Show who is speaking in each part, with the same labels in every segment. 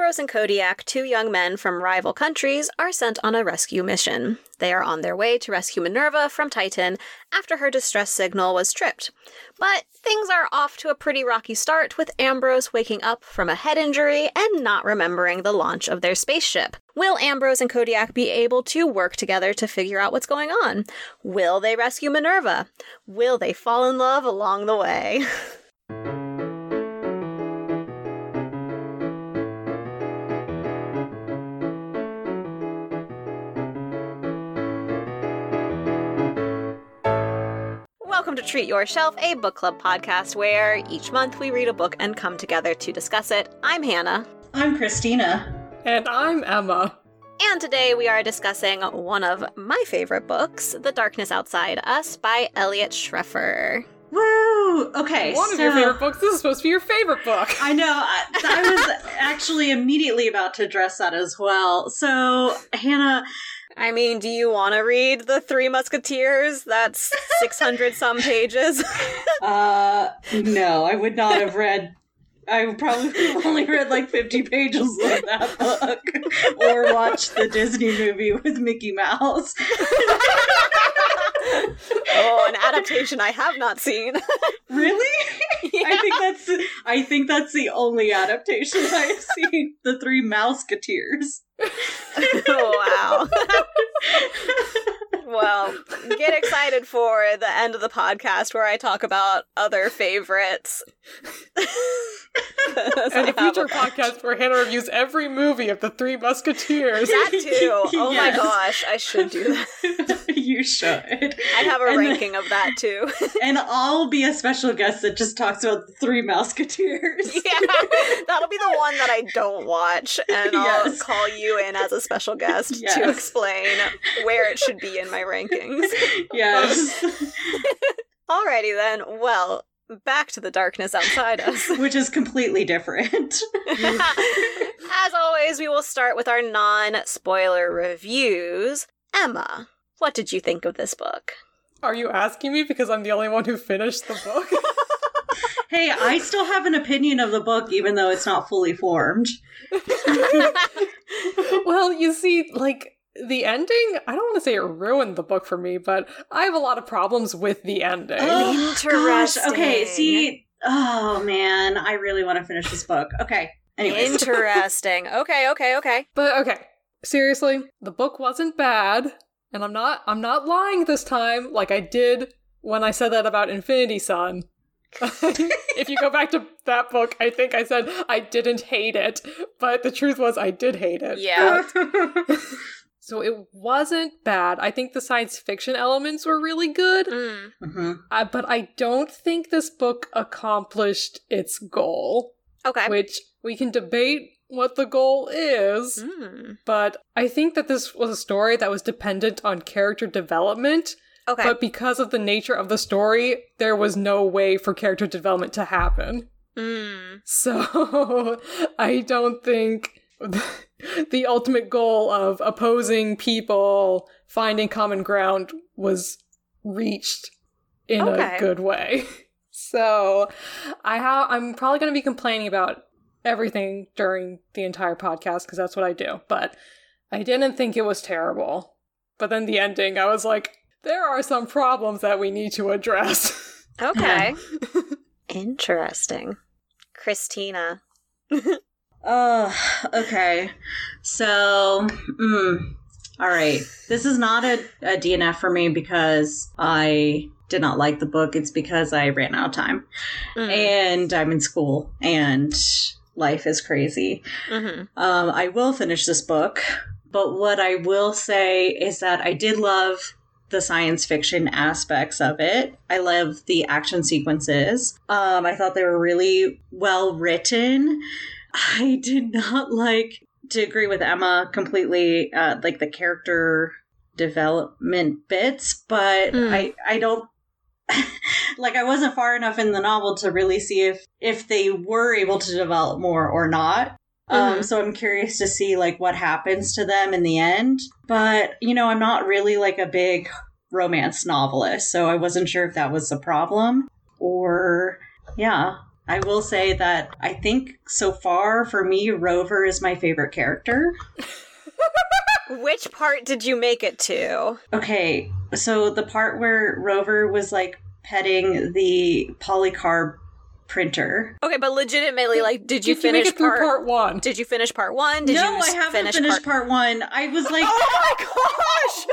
Speaker 1: Ambrose and Kodiak, two young men from rival countries, are sent on a rescue mission. They are on their way to rescue Minerva from Titan after her distress signal was tripped. But things are off to a pretty rocky start with Ambrose waking up from a head injury and not remembering the launch of their spaceship. Will Ambrose and Kodiak be able to work together to figure out what's going on? Will they rescue Minerva? Will they fall in love along the way? to Treat Your Shelf, a book club podcast where each month we read a book and come together to discuss it. I'm Hannah.
Speaker 2: I'm Christina.
Speaker 3: And I'm Emma.
Speaker 1: And today we are discussing one of my favorite books, The Darkness Outside Us by Eliot Schrefer.
Speaker 2: Woo! Okay,
Speaker 3: One of your favorite books. This is supposed to be your favorite book.
Speaker 2: I know. I, I was actually immediately about to address that as well. So, Hannah,
Speaker 1: I mean, do you want to read The Three Musketeers? That's 600 some pages.
Speaker 2: uh, no, I would not have read. I probably only read like 50 pages of that book or watched the Disney movie with Mickey Mouse.
Speaker 1: oh, an adaptation I have not seen.
Speaker 2: Really?
Speaker 1: Yeah.
Speaker 2: I think that's I think that's the only adaptation I've seen. The Three Mouseketeers.
Speaker 1: oh, wow. Well, get excited for the end of the podcast where I talk about other favorites.
Speaker 3: And a future podcast where Hannah reviews every movie of the Three Musketeers.
Speaker 1: That too. Oh
Speaker 2: Yes.
Speaker 1: my gosh, I should do that.
Speaker 2: you should.
Speaker 1: I have a
Speaker 2: And
Speaker 1: ranking of that too.
Speaker 2: And I'll be a special guest that just talks about the Three Musketeers.
Speaker 1: yeah, that'll be the one that I don't watch, and I'll call you in as a special guest to explain where it should be in my rankings.
Speaker 2: yes.
Speaker 1: Alrighty then. Well, back to the darkness outside us.
Speaker 2: Which is completely different.
Speaker 1: As always, we will start with our non spoiler reviews. Emma, what did you think of this book?
Speaker 3: Are you asking me because I'm the only one who finished the book?
Speaker 2: Hey, I still have an opinion of the book, even though it's not fully formed.
Speaker 3: well, you see, like the ending, I don't want to say it ruined the book for me, but I have a lot of problems with the ending.
Speaker 2: Oh, gosh. Okay, see. Oh, man. I really want to finish this book. Okay. Anyways.
Speaker 1: Interesting. Okay, okay, okay.
Speaker 3: But okay, seriously, the book wasn't bad, and I'm not I'm not lying this time like I did when I said that about Infinity Son. If you go back to that book, I think I said I didn't hate it, but the truth was I did hate it.
Speaker 1: Yeah.
Speaker 3: So it wasn't bad. I think the science fiction elements were really good,
Speaker 1: Mm.
Speaker 2: Mhm.
Speaker 3: uh, but I don't think this book accomplished its goal,
Speaker 1: Okay.
Speaker 3: which we can debate what the goal is.
Speaker 1: Mm.
Speaker 3: But I think that this was a story that was dependent on character development.
Speaker 1: Okay.
Speaker 3: But because of the nature of the story, there was no way for character development to happen.
Speaker 1: Mm.
Speaker 3: So I don't think the ultimate goal of opposing people finding common ground was reached in
Speaker 1: Okay.
Speaker 3: a good way. So I ha- I'm probably going to be complaining about everything during the entire podcast because that's what I do. But I didn't think it was terrible. But then the ending, I was like, there are some problems that we need to address.
Speaker 1: Okay. Interesting. Christina.
Speaker 2: Oh, okay. So, mm, all right. This is not a, a DNF for me because I did not like the book. It's because I ran out of time
Speaker 1: Mm.
Speaker 2: and I'm in school and life is crazy.
Speaker 1: hmm
Speaker 2: Um, I will finish this book, but what I will say is that I did love the science fiction aspects of it. I love the action sequences. Um, I thought they were really well written. I did not like to agree with Emma completely, uh, like the character development bits, but
Speaker 1: Mm.
Speaker 2: I I don't like I wasn't far enough in the novel to really see if if they were able to develop more or not. Um,
Speaker 1: Mhm.
Speaker 2: so I'm curious to see like what happens to them in the end. But you know, I'm not really like a big romance novelist, so I wasn't sure if that was the problem or yeah. I will say that I think so far for me, Rover is my favorite character.
Speaker 1: Which part did you make it to?
Speaker 2: Okay, so the part where Rover was like petting the polycarb printer.
Speaker 1: Okay, but legitimately, like, did you
Speaker 3: Did
Speaker 1: finish
Speaker 3: make it through
Speaker 1: part,
Speaker 3: part one?
Speaker 1: Did you finish part one? Did
Speaker 2: no,
Speaker 1: you
Speaker 2: I haven't
Speaker 1: finish
Speaker 2: finished
Speaker 1: part?
Speaker 2: part one. I was like,
Speaker 1: oh my gosh!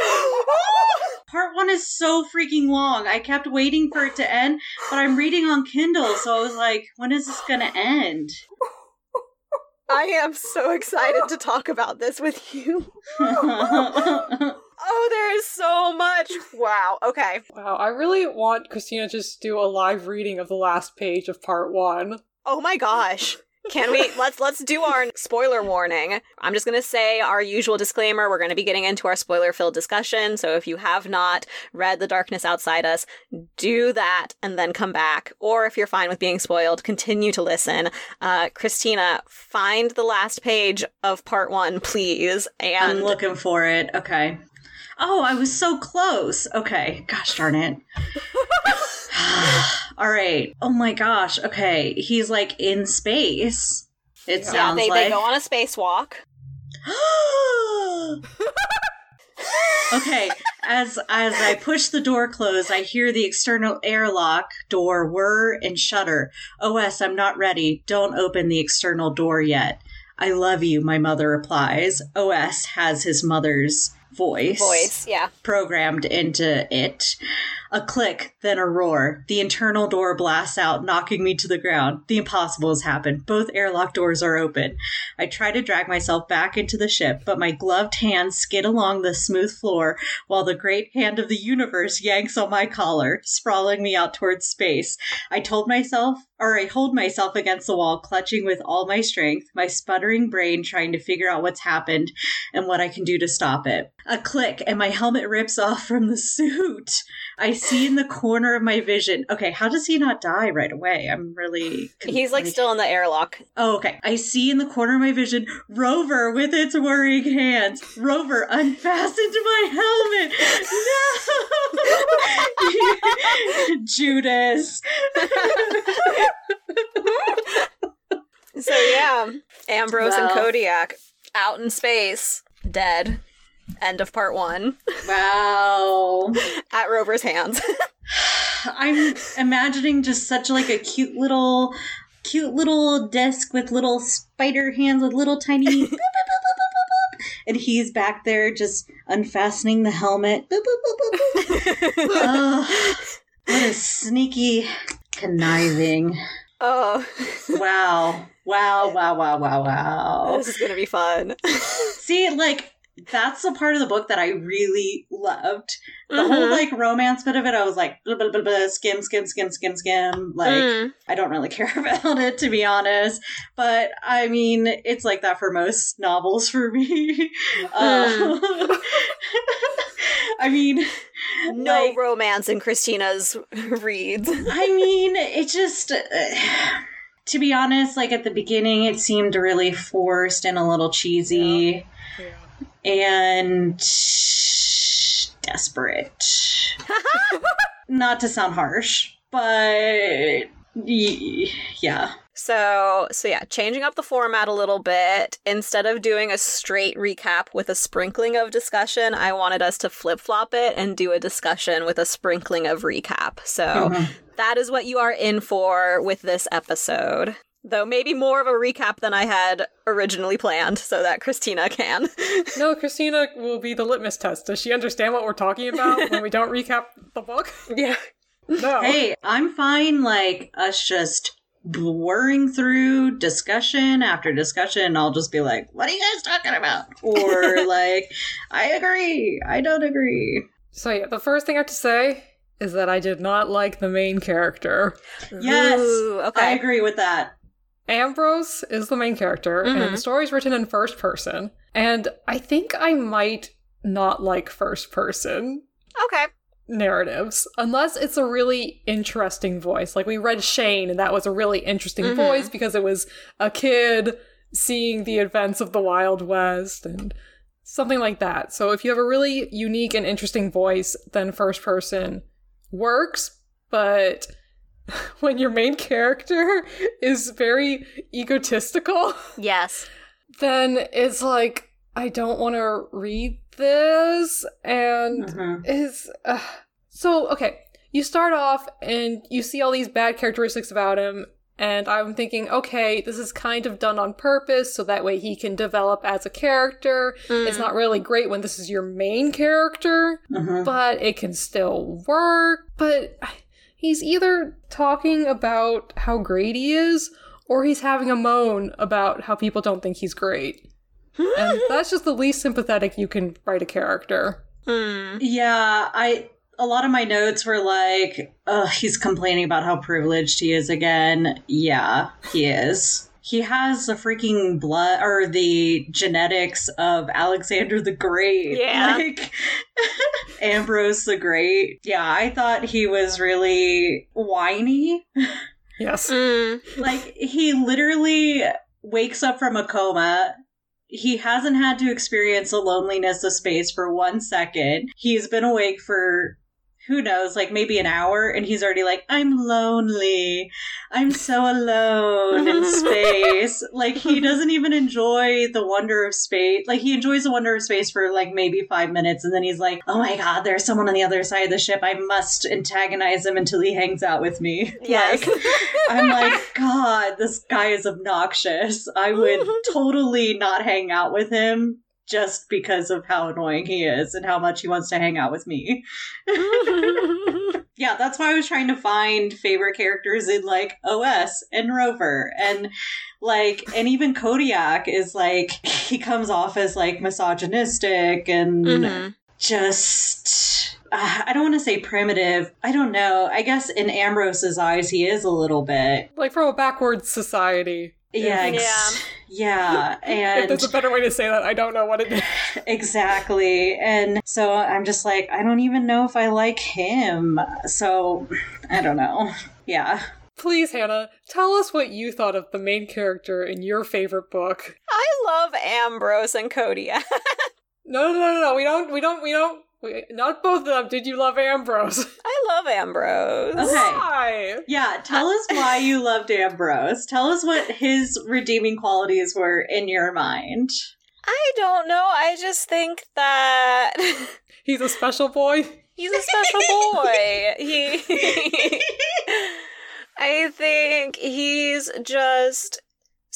Speaker 2: part one is so freaking long. I kept waiting for it to end, but I'm reading on Kindle, so I was like, when is this gonna end?
Speaker 1: I am so excited to talk about this with you. Oh, there is so much. Wow. Okay.
Speaker 3: Wow, I really want Christina to just do a live reading of the last page of part one.
Speaker 1: Oh my gosh. Can we let's let's do our spoiler warning. I'm just going to say our usual disclaimer. We're going to be getting into our spoiler-filled discussion, so if you have not read The Darkness Outside Us, do that and then come back. Or if you're fine with being spoiled, continue to listen. Uh Christina, find the last page of part 1, please. And I'm
Speaker 2: looking for it. Okay. Oh, I was so close. Okay. Gosh darn it. All right. Oh my gosh. Okay. He's like in space. It
Speaker 1: yeah,
Speaker 2: sounds
Speaker 1: they,
Speaker 2: like.
Speaker 1: they go on a spacewalk.
Speaker 2: okay, as as I push the door closed, I hear the external airlock door whir and shudder. OS, I'm not ready. Don't open the external door yet. I love you, my mother replies. OS has his mother's voice
Speaker 1: Voice, yeah.
Speaker 2: programmed into it. A click, then a roar. The internal door blasts out, knocking me to the ground. The impossible has happened. Both airlock doors are open. I try to drag myself back into the ship, but my gloved hands skid along the smooth floor while the great hand of the universe yanks on my collar, sprawling me out towards space. I told myself, or I hold myself against the wall, clutching with all my strength, my sputtering brain trying to figure out what's happened and what I can do to stop it. A click, and my helmet rips off from the suit. I see in the corner of my vision. Okay, how does he not die right away? I'm really.
Speaker 1: He's like still in the airlock.
Speaker 2: Oh, okay. I see in the corner of my vision Rover with its worrying hands. Rover, unfastened my helmet. No! Judas.
Speaker 1: So yeah, Ambrose and Kodiak out in space, dead. End of part one
Speaker 2: Wow.
Speaker 1: at Rover's hands.
Speaker 2: I'm imagining just such like a cute little cute little desk with little spider hands with little tiny boop, boop, boop, boop, boop, boop, and he's back there just unfastening the helmet. Boop, boop, boop, boop, boop. oh, what a sneaky conniving.
Speaker 1: oh,
Speaker 2: Wow. Wow, wow, wow, wow, wow.
Speaker 1: this is gonna be fun.
Speaker 2: See, like that's the part of the book that I really loved. The whole
Speaker 1: Mhm.
Speaker 2: like romance bit of it, I was like blah, blah, blah, blah, skim, skim, skim, skim, skim. Like
Speaker 1: Mm.
Speaker 2: I don't really care about it to be honest. But I mean, it's like that for most novels for me. Uh, I mean,
Speaker 1: no
Speaker 2: like,
Speaker 1: romance in Christina's reads.
Speaker 2: I mean, it just. Uh, to be honest, like at the beginning, it seemed really forced and a little cheesy
Speaker 3: Yeah.
Speaker 2: And desperate. Not to sound harsh, but yeah.
Speaker 1: So, so yeah, changing up the format a little bit. Instead of doing a straight recap with a sprinkling of discussion, I wanted us to flip flop it and do a discussion with a sprinkling of recap. So,
Speaker 2: Mhm.
Speaker 1: that is what you are in for with this episode. Though maybe more of a recap than I had originally planned, so that Christina can.
Speaker 3: No, Christina will be the litmus test. Does she understand what we're talking about when we don't recap the book?
Speaker 1: yeah.
Speaker 3: No.
Speaker 2: Hey, I'm fine, like, us just blurring through discussion after discussion. I'll just be like, what are you guys talking about? Or, like, I agree. I don't agree.
Speaker 3: So yeah, the first thing I have to say is that I did not like the main character.
Speaker 2: Yes.
Speaker 1: Ooh,
Speaker 2: I agree with that.
Speaker 3: Ambrose is the main character,
Speaker 1: Mhm.
Speaker 3: and the story's written in first person. And I think I might not like first person
Speaker 1: Okay.
Speaker 3: narratives unless it's a really interesting voice. Like we read Shane, and that was a really interesting
Speaker 1: Mhm.
Speaker 3: voice because it was a kid seeing the events of the Wild West and something like that. So if you have a really unique and interesting voice, then first person works, but when your main character is very egotistical,
Speaker 1: Yes.
Speaker 3: then it's like I don't want to read this and
Speaker 2: Mhm.
Speaker 3: is uh, so okay. You start off and you see all these bad characteristics about him, and I'm thinking, okay, this is kind of done on purpose so that way he can develop as a character. It's
Speaker 1: Mm.
Speaker 3: not really great when this is your main character,
Speaker 2: Mhm.
Speaker 3: but it can still work. But he's either talking about how great he is, or he's having a moan about how people don't think he's great. And that's just the least sympathetic you can write a character.
Speaker 1: Mm.
Speaker 2: Yeah, I a lot of my notes were like, Ugh, he's complaining about how privileged he is again. Yeah, he is. He has the freaking blood or the genetics of Alexander the Great.
Speaker 1: Yeah.
Speaker 2: Like Ambrose the Great. Yeah, I thought he was really whiny.
Speaker 3: Yes.
Speaker 1: Mm.
Speaker 2: like he literally wakes up from a coma he hasn't had to experience the loneliness of space for one second he's been awake for who knows like maybe an hour and he's already like i'm lonely. I'm so alone in space. Like he doesn't even enjoy the wonder of space like he enjoys the wonder of space for like maybe five minutes and then he's like oh my god there's someone on the other side of the ship. I must antagonize him until he hangs out with me.
Speaker 1: Yes.
Speaker 2: Like, I'm like, God, this guy is obnoxious. I would totally not hang out with him just because of how annoying he is and how much he wants to hang out with me. Yeah, that's why I was trying to find favorite characters in like OS and Rover and like and even Kodiak is like he comes off as like misogynistic and
Speaker 1: Mhm.
Speaker 2: just uh, I don't want to say primitive. I don't know. I guess in Ambrose's eyes he is a little bit.
Speaker 3: Like from a backwards society.
Speaker 2: Yeah, ex- yeah,
Speaker 3: If
Speaker 2: and
Speaker 3: there's a better way to say that, I don't know what it is.
Speaker 2: exactly. And so I'm just like I don't even know if I like him. So I don't know. Yeah.
Speaker 3: Please, Hannah, tell us what you thought of the main character in your favorite book.
Speaker 1: I love Ambrose and Kodiak.
Speaker 3: No, no, no, no, no. We don't. We don't. We don't. We, not both of them. Did you love Ambrose?
Speaker 1: I love Ambrose.
Speaker 2: Okay.
Speaker 3: Why?
Speaker 2: Yeah, tell us why you loved Ambrose. Tell us what his redeeming qualities were in your mind.
Speaker 1: I don't know. I just think that
Speaker 3: He's a special boy.
Speaker 1: he's a special boy. He I think he's just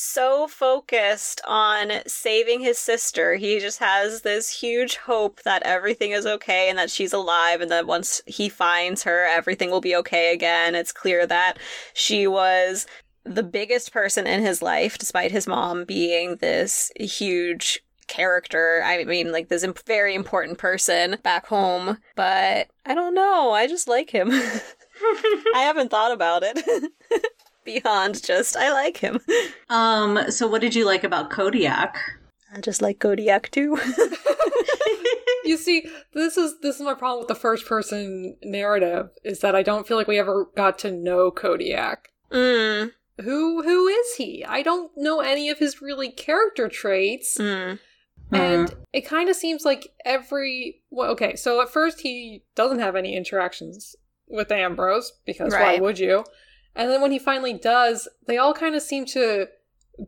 Speaker 1: so focused on saving his sister. He just has this huge hope that everything is okay and that she's alive and that once he finds her, everything will be okay again. It's clear that she was the biggest person in his life, despite his mom being this huge character. I mean, like this imp- very important person back home. But I don't know. I just like him. I haven't thought about it beyond just I like him.
Speaker 2: Um, so what did you like about Kodiak?
Speaker 1: I just like Kodiak too.
Speaker 3: You see, this is this is my problem with the first person narrative is that I don't feel like we ever got to know Kodiak.
Speaker 1: mm,
Speaker 3: Who who is he? I don't know any of his really character traits.
Speaker 1: mm,
Speaker 3: And it kind of seems like every well, okay, so at first he doesn't have any interactions with Ambrose because why would you? And then when he finally does, they all kind of seem to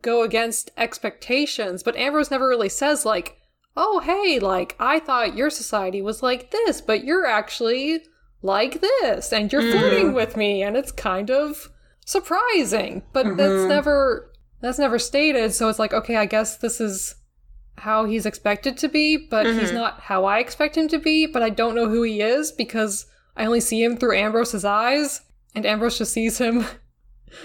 Speaker 3: go against expectations, but Ambrose never really says like, "Oh, hey, like I thought your society was like this, but you're actually like this and you're
Speaker 1: Mhm.
Speaker 3: flirting with me and it's kind of surprising." But that's
Speaker 2: Mhm.
Speaker 3: never that's never stated, so it's like, okay, I guess this is how he's expected to be, but he's
Speaker 1: Mhm.
Speaker 3: not how I expect him to be, but I don't know who he is because I only see him through Ambrose's eyes, and Ambrose just sees him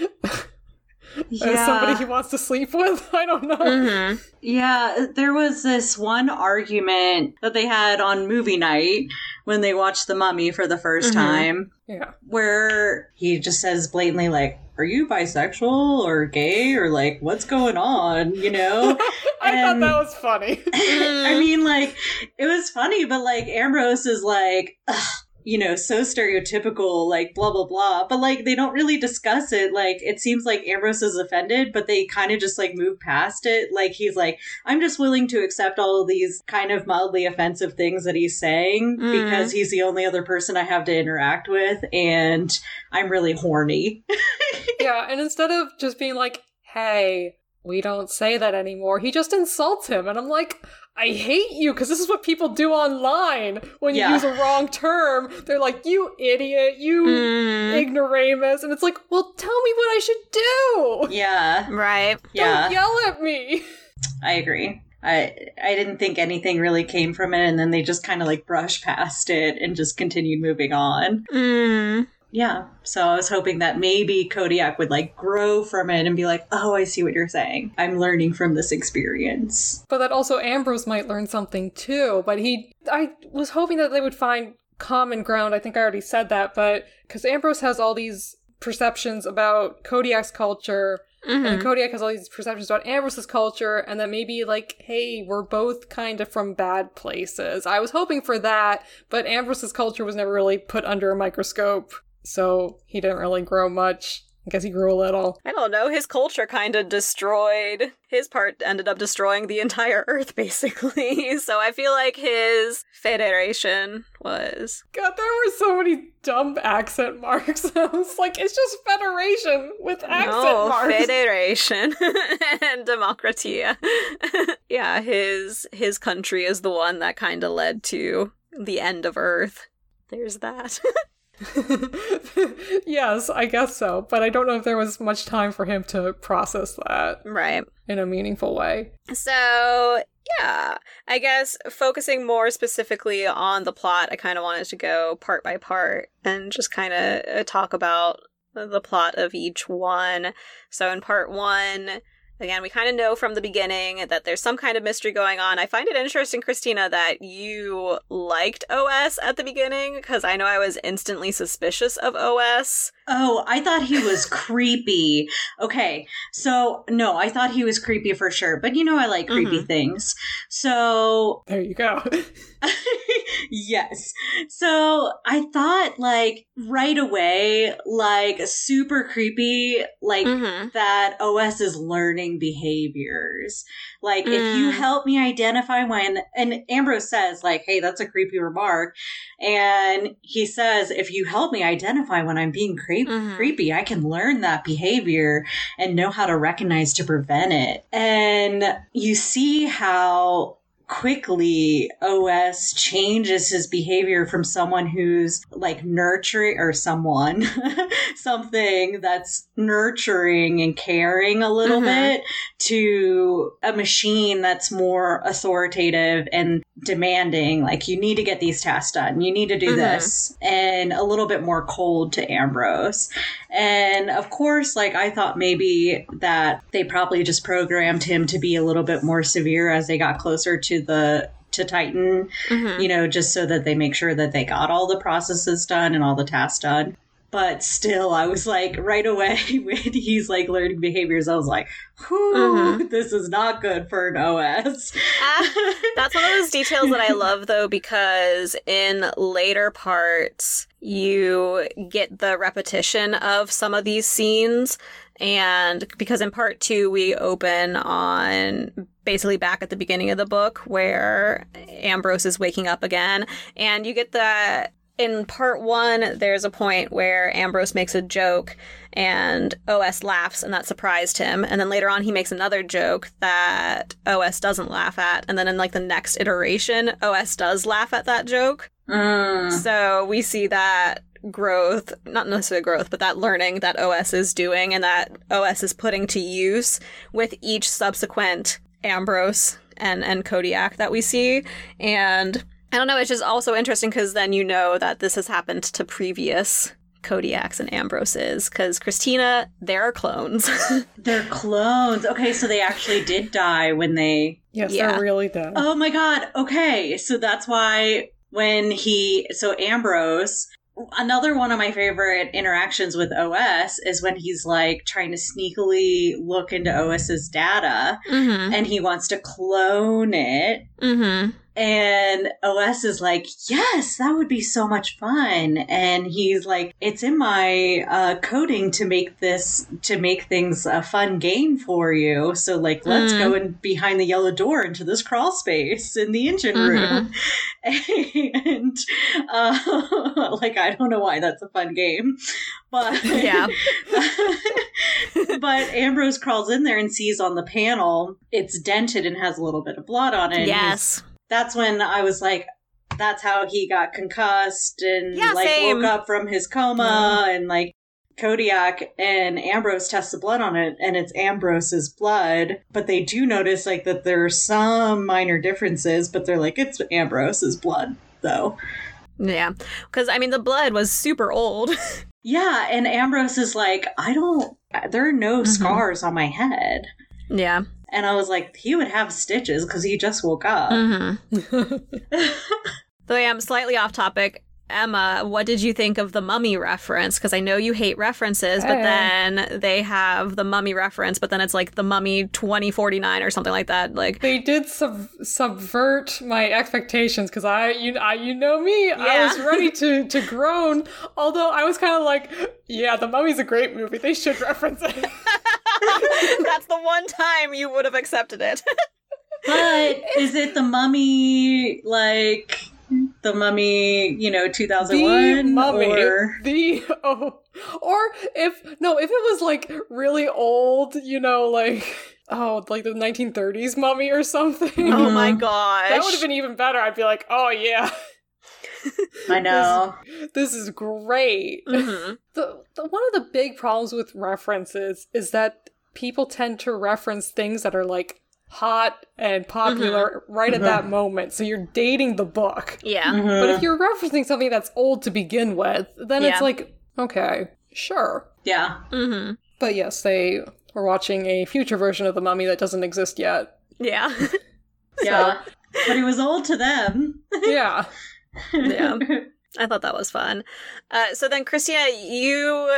Speaker 3: as somebody he wants to sleep with. I don't know.
Speaker 1: hmm
Speaker 2: Yeah, there was this one argument that they had on movie night when they watched The Mummy for the 1st
Speaker 1: Mhm.
Speaker 2: time,
Speaker 3: Yeah.
Speaker 2: where he just says blatantly, like, Are you bisexual or gay or like, what's going on? You know?
Speaker 3: I
Speaker 2: And-
Speaker 3: thought that was funny.
Speaker 2: I mean, like, it was funny, but like, Ambrose is like, "Ugh, you know, so stereotypical, like blah blah blah. But like they don't really discuss it. Like it seems like Ambrose is offended, but they kind of just like move past it. Like he's like, I'm just willing to accept all of these kind of mildly offensive things that he's saying
Speaker 1: Mhm.
Speaker 2: because he's the only other person I have to interact with, and I'm really horny.
Speaker 3: yeah, and instead of just being like, hey, we don't say that anymore, he just insults him. And I'm like, I hate you because this is what people do online when you
Speaker 2: Yeah.
Speaker 3: use a wrong term. They're like, you idiot, you
Speaker 1: Mm,
Speaker 3: ignoramus. And it's like, well, tell me what I should do.
Speaker 2: yeah,
Speaker 1: right.
Speaker 2: yeah.
Speaker 3: Don't yell at me.
Speaker 2: I agree. I I didn't think anything really came from it, and then they just kind of like brushed past it and just continued moving on.
Speaker 1: Mm.
Speaker 2: Yeah. So I was hoping that maybe Kodiak would like grow from it and be like, "Oh, I see what you're saying. I'm learning from this experience."
Speaker 3: But that also Ambrose might learn something too. But he, I was hoping that they would find common ground. I think I already said that, but because Ambrose has all these perceptions about Kodiak's culture,
Speaker 1: Mhm.
Speaker 3: and Kodiak has all these perceptions about Ambrose's culture, and that maybe like, hey, we're both kind of from bad places. I was hoping for that, but Ambrose's culture was never really put under a microscope, so he didn't really grow much. I guess he grew a little.
Speaker 1: I don't know. His culture kind of destroyed. His part ended up destroying the entire Earth, basically. so I feel like his federation was.
Speaker 3: God, there were so many dumb accent marks. I was like, it's just Federation with accent
Speaker 1: no,
Speaker 3: marks.
Speaker 1: federation and democratia. yeah, his his country is the one that kind of led to the end of Earth. There's that.
Speaker 3: yes, I guess so, but I don't know if there was much time for him to process that
Speaker 1: right.
Speaker 3: in a meaningful way.
Speaker 1: So, yeah, I guess focusing more specifically on the plot, I kind of wanted to go part by part and just kind of uh, talk about the plot of each one. So, in part one, again, we kind of know from the beginning that there's some kind of mystery going on. I find it interesting, Christina, that you liked OS at the beginning because I know I was instantly suspicious of OS.
Speaker 2: Oh, I thought he was creepy. Okay, so no, I thought he was creepy for sure. But you know, I like creepy mm-hmm. things. So
Speaker 3: There you go.
Speaker 2: yes. So I thought like right away, like super creepy, like
Speaker 1: Mm-hmm.
Speaker 2: that OS is learning behaviors. Like if you
Speaker 1: Mm.
Speaker 2: help me identify when and Ambrose says like, "Hey, that's a creepy remark." And he says, "If you help me identify when I'm being creep-
Speaker 1: Mhm.
Speaker 2: creepy, I can learn that behavior and know how to recognize to prevent it." And you see how quickly OS changes his behavior from someone who's like nurturing or someone something that's nurturing and caring a little
Speaker 1: Mhm.
Speaker 2: bit to a machine that's more authoritative and demanding like you need to get these tasks done you need to do
Speaker 1: Mhm.
Speaker 2: this and a little bit more cold to ambrose and of course like i thought maybe that they probably just programmed him to be a little bit more severe as they got closer to the to titan
Speaker 1: Mm-hmm.
Speaker 2: you know, just so that they make sure that they got all the processes done and all the tasks done. But still, I was like, right away when he's like learning behaviors, I was like, whew,
Speaker 1: Mhm.
Speaker 2: this is not good for an OS.
Speaker 1: Ah, That's one of those details that I love, though, because in later parts, you get the repetition of some of these scenes. And because in part two, we open on basically back at the beginning of the book where Ambrose is waking up again. And you get that In part one, there's a point where Ambrose makes a joke and OS laughs, and that surprised him. And then later on, he makes another joke that OS doesn't laugh at. And then in like the next iteration, OS does laugh at that joke.
Speaker 2: Mm.
Speaker 1: So we see that growth, not necessarily growth, but that learning that OS is doing and that OS is putting to use with each subsequent Ambrose and, and Kodiak that we see. And I don't know, it's just also interesting because then you know that this has happened to previous Kodiaks and Ambroses because Christina, they're clones.
Speaker 2: They're clones. Okay, so they actually did die when they.
Speaker 3: yes,
Speaker 1: Yeah.
Speaker 3: they're really dead.
Speaker 2: Oh my god. Okay, so that's why when he. So Ambrose. Another one of my favorite interactions with OS is when he's like trying to sneakily look into OS's data
Speaker 1: mm-hmm.
Speaker 2: and he wants to clone it
Speaker 1: Mm-hmm.
Speaker 2: And OS is like, yes, that would be so much fun. And he's like, it's in my uh, coding to make this, to make things a fun game for you. So, like, let's
Speaker 1: Mm.
Speaker 2: go in behind the yellow door into this crawl space in the engine room. and, uh, like, I don't know why that's a fun game. But,
Speaker 1: Yeah.
Speaker 2: but Ambrose crawls in there and sees on the panel it's dented and has a little bit of blood on it. and
Speaker 1: yes.
Speaker 2: That's when I was like, that's how he got concussed and
Speaker 1: Yeah,
Speaker 2: like
Speaker 1: same.
Speaker 2: woke up from his coma and like Kodiak and Ambrose test the blood on it and it's Ambrose's blood. But they do notice like that there are some minor differences, but they're like, it's Ambrose's blood though.
Speaker 1: Yeah. Because, I mean, the blood was super old.
Speaker 2: Yeah, and Ambrose is like, I don't there are no
Speaker 1: Mhm.
Speaker 2: scars on my head.
Speaker 1: yeah.
Speaker 2: And I was like, he would have stitches because he just woke up.
Speaker 1: Mm-hmm. Though I am slightly off topic. Emma, what did you think of the mummy reference? Because I know you hate references, but
Speaker 3: Hey.
Speaker 1: then they have the mummy reference, but then it's like the mummy 2049 or something like that. Like,
Speaker 3: they did sub- subvert my expectations because I you I you know me I was ready to to groan although I was kind of like yeah the mummy's a great movie they should reference it
Speaker 1: that's the one time you would have accepted it.
Speaker 2: But is it the mummy like the mummy, you know, 2001
Speaker 3: the
Speaker 2: one?
Speaker 3: mummy
Speaker 2: Or
Speaker 3: the oh or if no if it was like really old you know like oh like the 1930s mummy or something
Speaker 1: oh my
Speaker 2: Mhm.
Speaker 1: gosh.
Speaker 3: that would have been even better I'd be like oh yeah
Speaker 2: I know.
Speaker 3: this is great
Speaker 1: Mhm.
Speaker 3: the, the one of the big problems with references is that people tend to reference things that are like hot and popular right at that moment so you're dating the book
Speaker 1: Yeah.
Speaker 2: Mhm.
Speaker 3: but if you're referencing something that's old to begin with then
Speaker 1: Yeah.
Speaker 3: it's like okay sure
Speaker 2: yeah.
Speaker 1: hmm
Speaker 3: but yes they were watching a future version of the mummy that doesn't exist yet
Speaker 1: Yeah.
Speaker 2: Yeah. But he was old to them.
Speaker 3: yeah
Speaker 1: Yeah. I thought that was fun. Uh, so then, Christina, you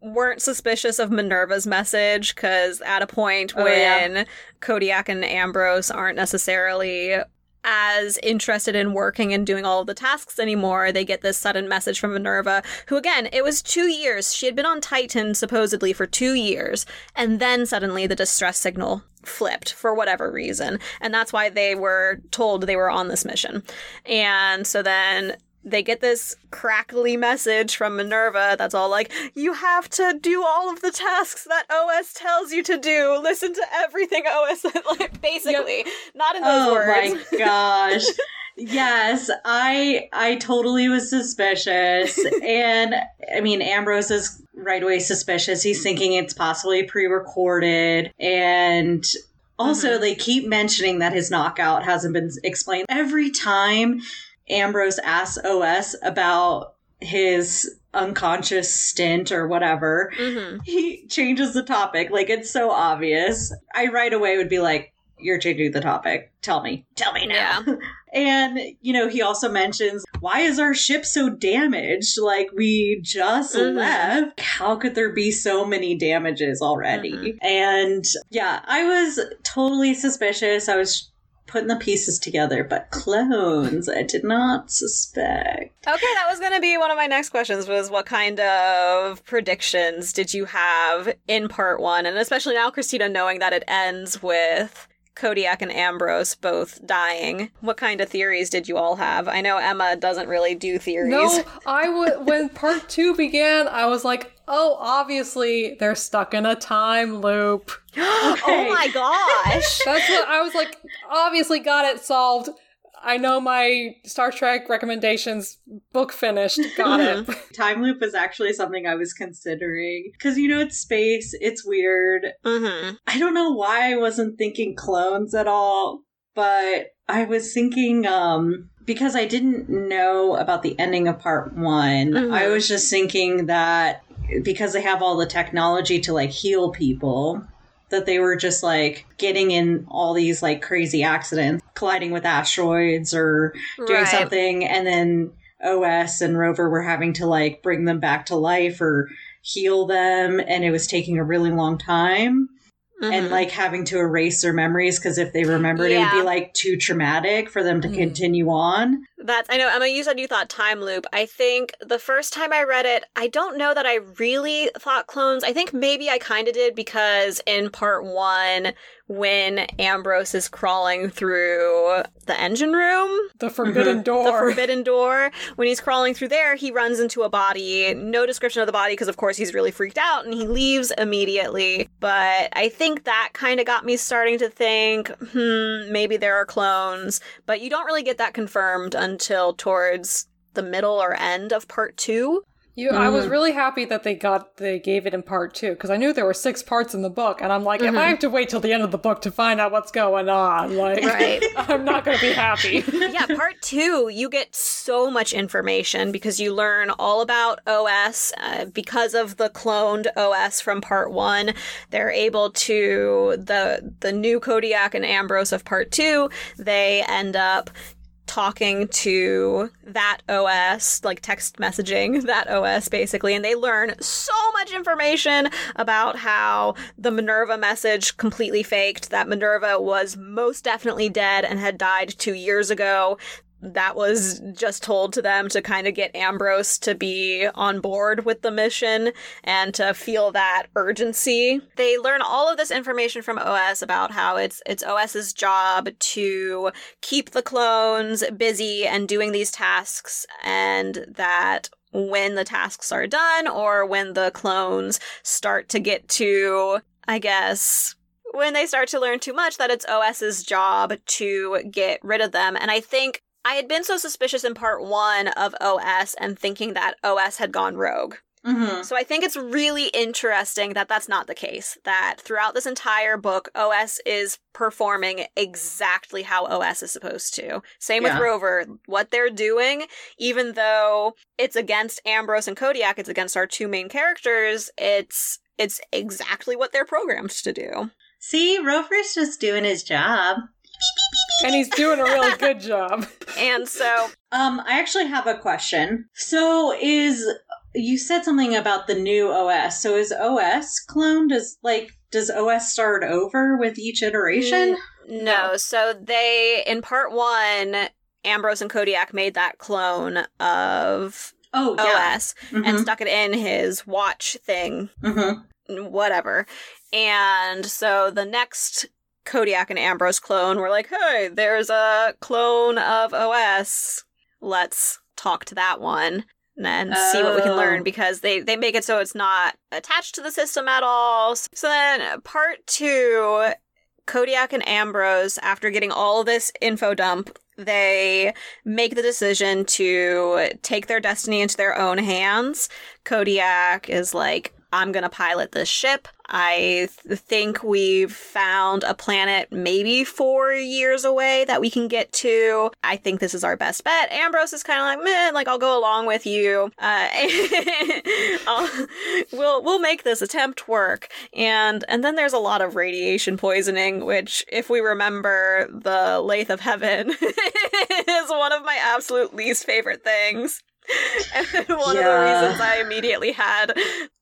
Speaker 1: weren't suspicious of Minerva's message because at a point
Speaker 2: Oh,
Speaker 1: when
Speaker 2: yeah.
Speaker 1: Kodiak and Ambrose aren't necessarily as interested in working and doing all of the tasks anymore, they get this sudden message from Minerva, who again, it was two years. She had been on Titan supposedly for two years, and then suddenly the distress signal flipped for whatever reason. And that's why they were told they were on this mission. And so then they get this crackly message from Minerva that's all like, you have to do all of the tasks that OS tells you to do. Listen to everything OS, like, basically. Not in those
Speaker 2: oh
Speaker 1: words.
Speaker 2: my gosh. Yes, I I totally was suspicious. and I mean Ambrose is right away suspicious. He's thinking it's possibly pre-recorded and also
Speaker 1: Mhm.
Speaker 2: they keep mentioning that his knockout hasn't been explained. Every time Ambrose asks OS about his unconscious stint or whatever,
Speaker 1: hmm
Speaker 2: he changes the topic. Like it's so obvious. I right away would be like, "You're changing the topic. Tell me. Tell me now." and you know, he also mentions, "Why is our ship so damaged? Like we just
Speaker 1: Mhm.
Speaker 2: left. How could there be so many damages already?"
Speaker 1: Mhm.
Speaker 2: And yeah, I was totally suspicious. I was putting the pieces together, but clones, I did not suspect.
Speaker 1: Okay, that was going to be one of my next questions was what kind of predictions did you have in part one? And especially now, Christina, knowing that it ends with Kodiak and Ambrose both dying. What kind of theories did you all have? I know Emma doesn't really do theories.
Speaker 3: No, I would. When part two began, I was like, "Oh, obviously they're stuck in a time loop."
Speaker 1: oh my gosh.
Speaker 3: That's what I was like. Obviously, got it solved. I know my Star Trek recommendations book finished. Got it.
Speaker 2: Time loop is actually something I was considering because you know it's space, it's weird.
Speaker 1: hmm
Speaker 2: I don't know why I wasn't thinking clones at all, but I was thinking um because I didn't know about the ending of part one.
Speaker 1: Mhm.
Speaker 2: I was just thinking that because they have all the technology to like heal people that they were just like getting in all these like crazy accidents colliding with asteroids or doing
Speaker 1: Right.
Speaker 2: something and then OS and Rover were having to like bring them back to life or heal them and it was taking a really long time. And
Speaker 1: Mhm.
Speaker 2: like having to erase their memories because if they remembered, it would be like too traumatic for them to
Speaker 3: Mhm.
Speaker 2: continue on.
Speaker 1: That's I know Emma. You said you thought time loop. I think the first time I read it, I don't know that I really thought clones. I think maybe I kind of did because in part one, when Ambrose is crawling through the engine room,
Speaker 3: The forbidden door.
Speaker 1: the forbidden door, when he's crawling through there, he runs into a body. No description of the body because, of course, he's really freaked out and he leaves immediately. But I think that kind of got me starting to think, hmm, maybe there are clones. But you don't really get that confirmed until towards the middle or end of part two.
Speaker 3: You, I was
Speaker 2: Mhm.
Speaker 3: really happy that they got they gave it in part two because I knew there were six parts in the book, and I'm like, if
Speaker 1: Mhm.
Speaker 3: I have to wait till the end of the book to find out what's going on, like,
Speaker 1: Right.
Speaker 3: I'm not going to be happy.
Speaker 1: yeah, part two, you get so much information because you learn all about OS. Uh, because of the cloned OS from part one, they're able to the the new Kodiak and Ambrose of part two. They end up talking to that OS, like text messaging that OS basically, and they learn so much information about how the Minerva message completely faked, that Minerva was most definitely dead and had died two years ago. That was just told to them to kind of get Ambrose to be on board with the mission and to feel that urgency. They learn all of this information from OS about how it's it's OS's job to keep the clones busy and doing these tasks and that when the tasks are done or when the clones start to get to I guess when they start to learn too much that it's OS's job to get rid of them and I think I had been so suspicious in part 1 of OS and thinking that OS had gone rogue.
Speaker 2: Mm-hmm.
Speaker 1: So I think it's really interesting that that's not the case. That throughout this entire book, OS is performing exactly how OS is supposed to. Same
Speaker 2: Yeah.
Speaker 1: with Rover. What they're doing, even though it's against Ambrose and Kodiak, it's against our two main characters, it's it's exactly what they're programmed to do.
Speaker 2: See, Rover's just doing his job.
Speaker 3: And he's doing a really good job.
Speaker 1: And so
Speaker 2: Um, I actually have a question. So is you said something about the new OS. So is OS cloned? Does like does OS start over with each iteration?
Speaker 1: No, so they in part one, Ambrose and Kodiak made that clone of
Speaker 2: Oh yeah.
Speaker 1: OS and stuck it in his watch thing,
Speaker 2: mm-hmm.
Speaker 1: whatever. And so the next Kodiak and Ambrose clone were like, hey, there's a clone of OS. Let's talk to that one and see what we can
Speaker 2: Oh.
Speaker 1: learn because they, they make it so it's not attached to the system at all. So then part two, Kodiak and Ambrose, after getting all this info dump, they make the decision to take their destiny into their own hands. Kodiak is like, I'm gonna pilot this ship. I th- think we've found a planet maybe four years away that we can get to. I think this is our best bet. Ambrose is kind of like, man, like I'll go along with you. Uh, we'll we'll make this attempt work. And and then there's a lot of radiation poisoning, which, if we remember, the Lathe of Heaven is one of my absolute least favorite things. And one of the reasons I immediately had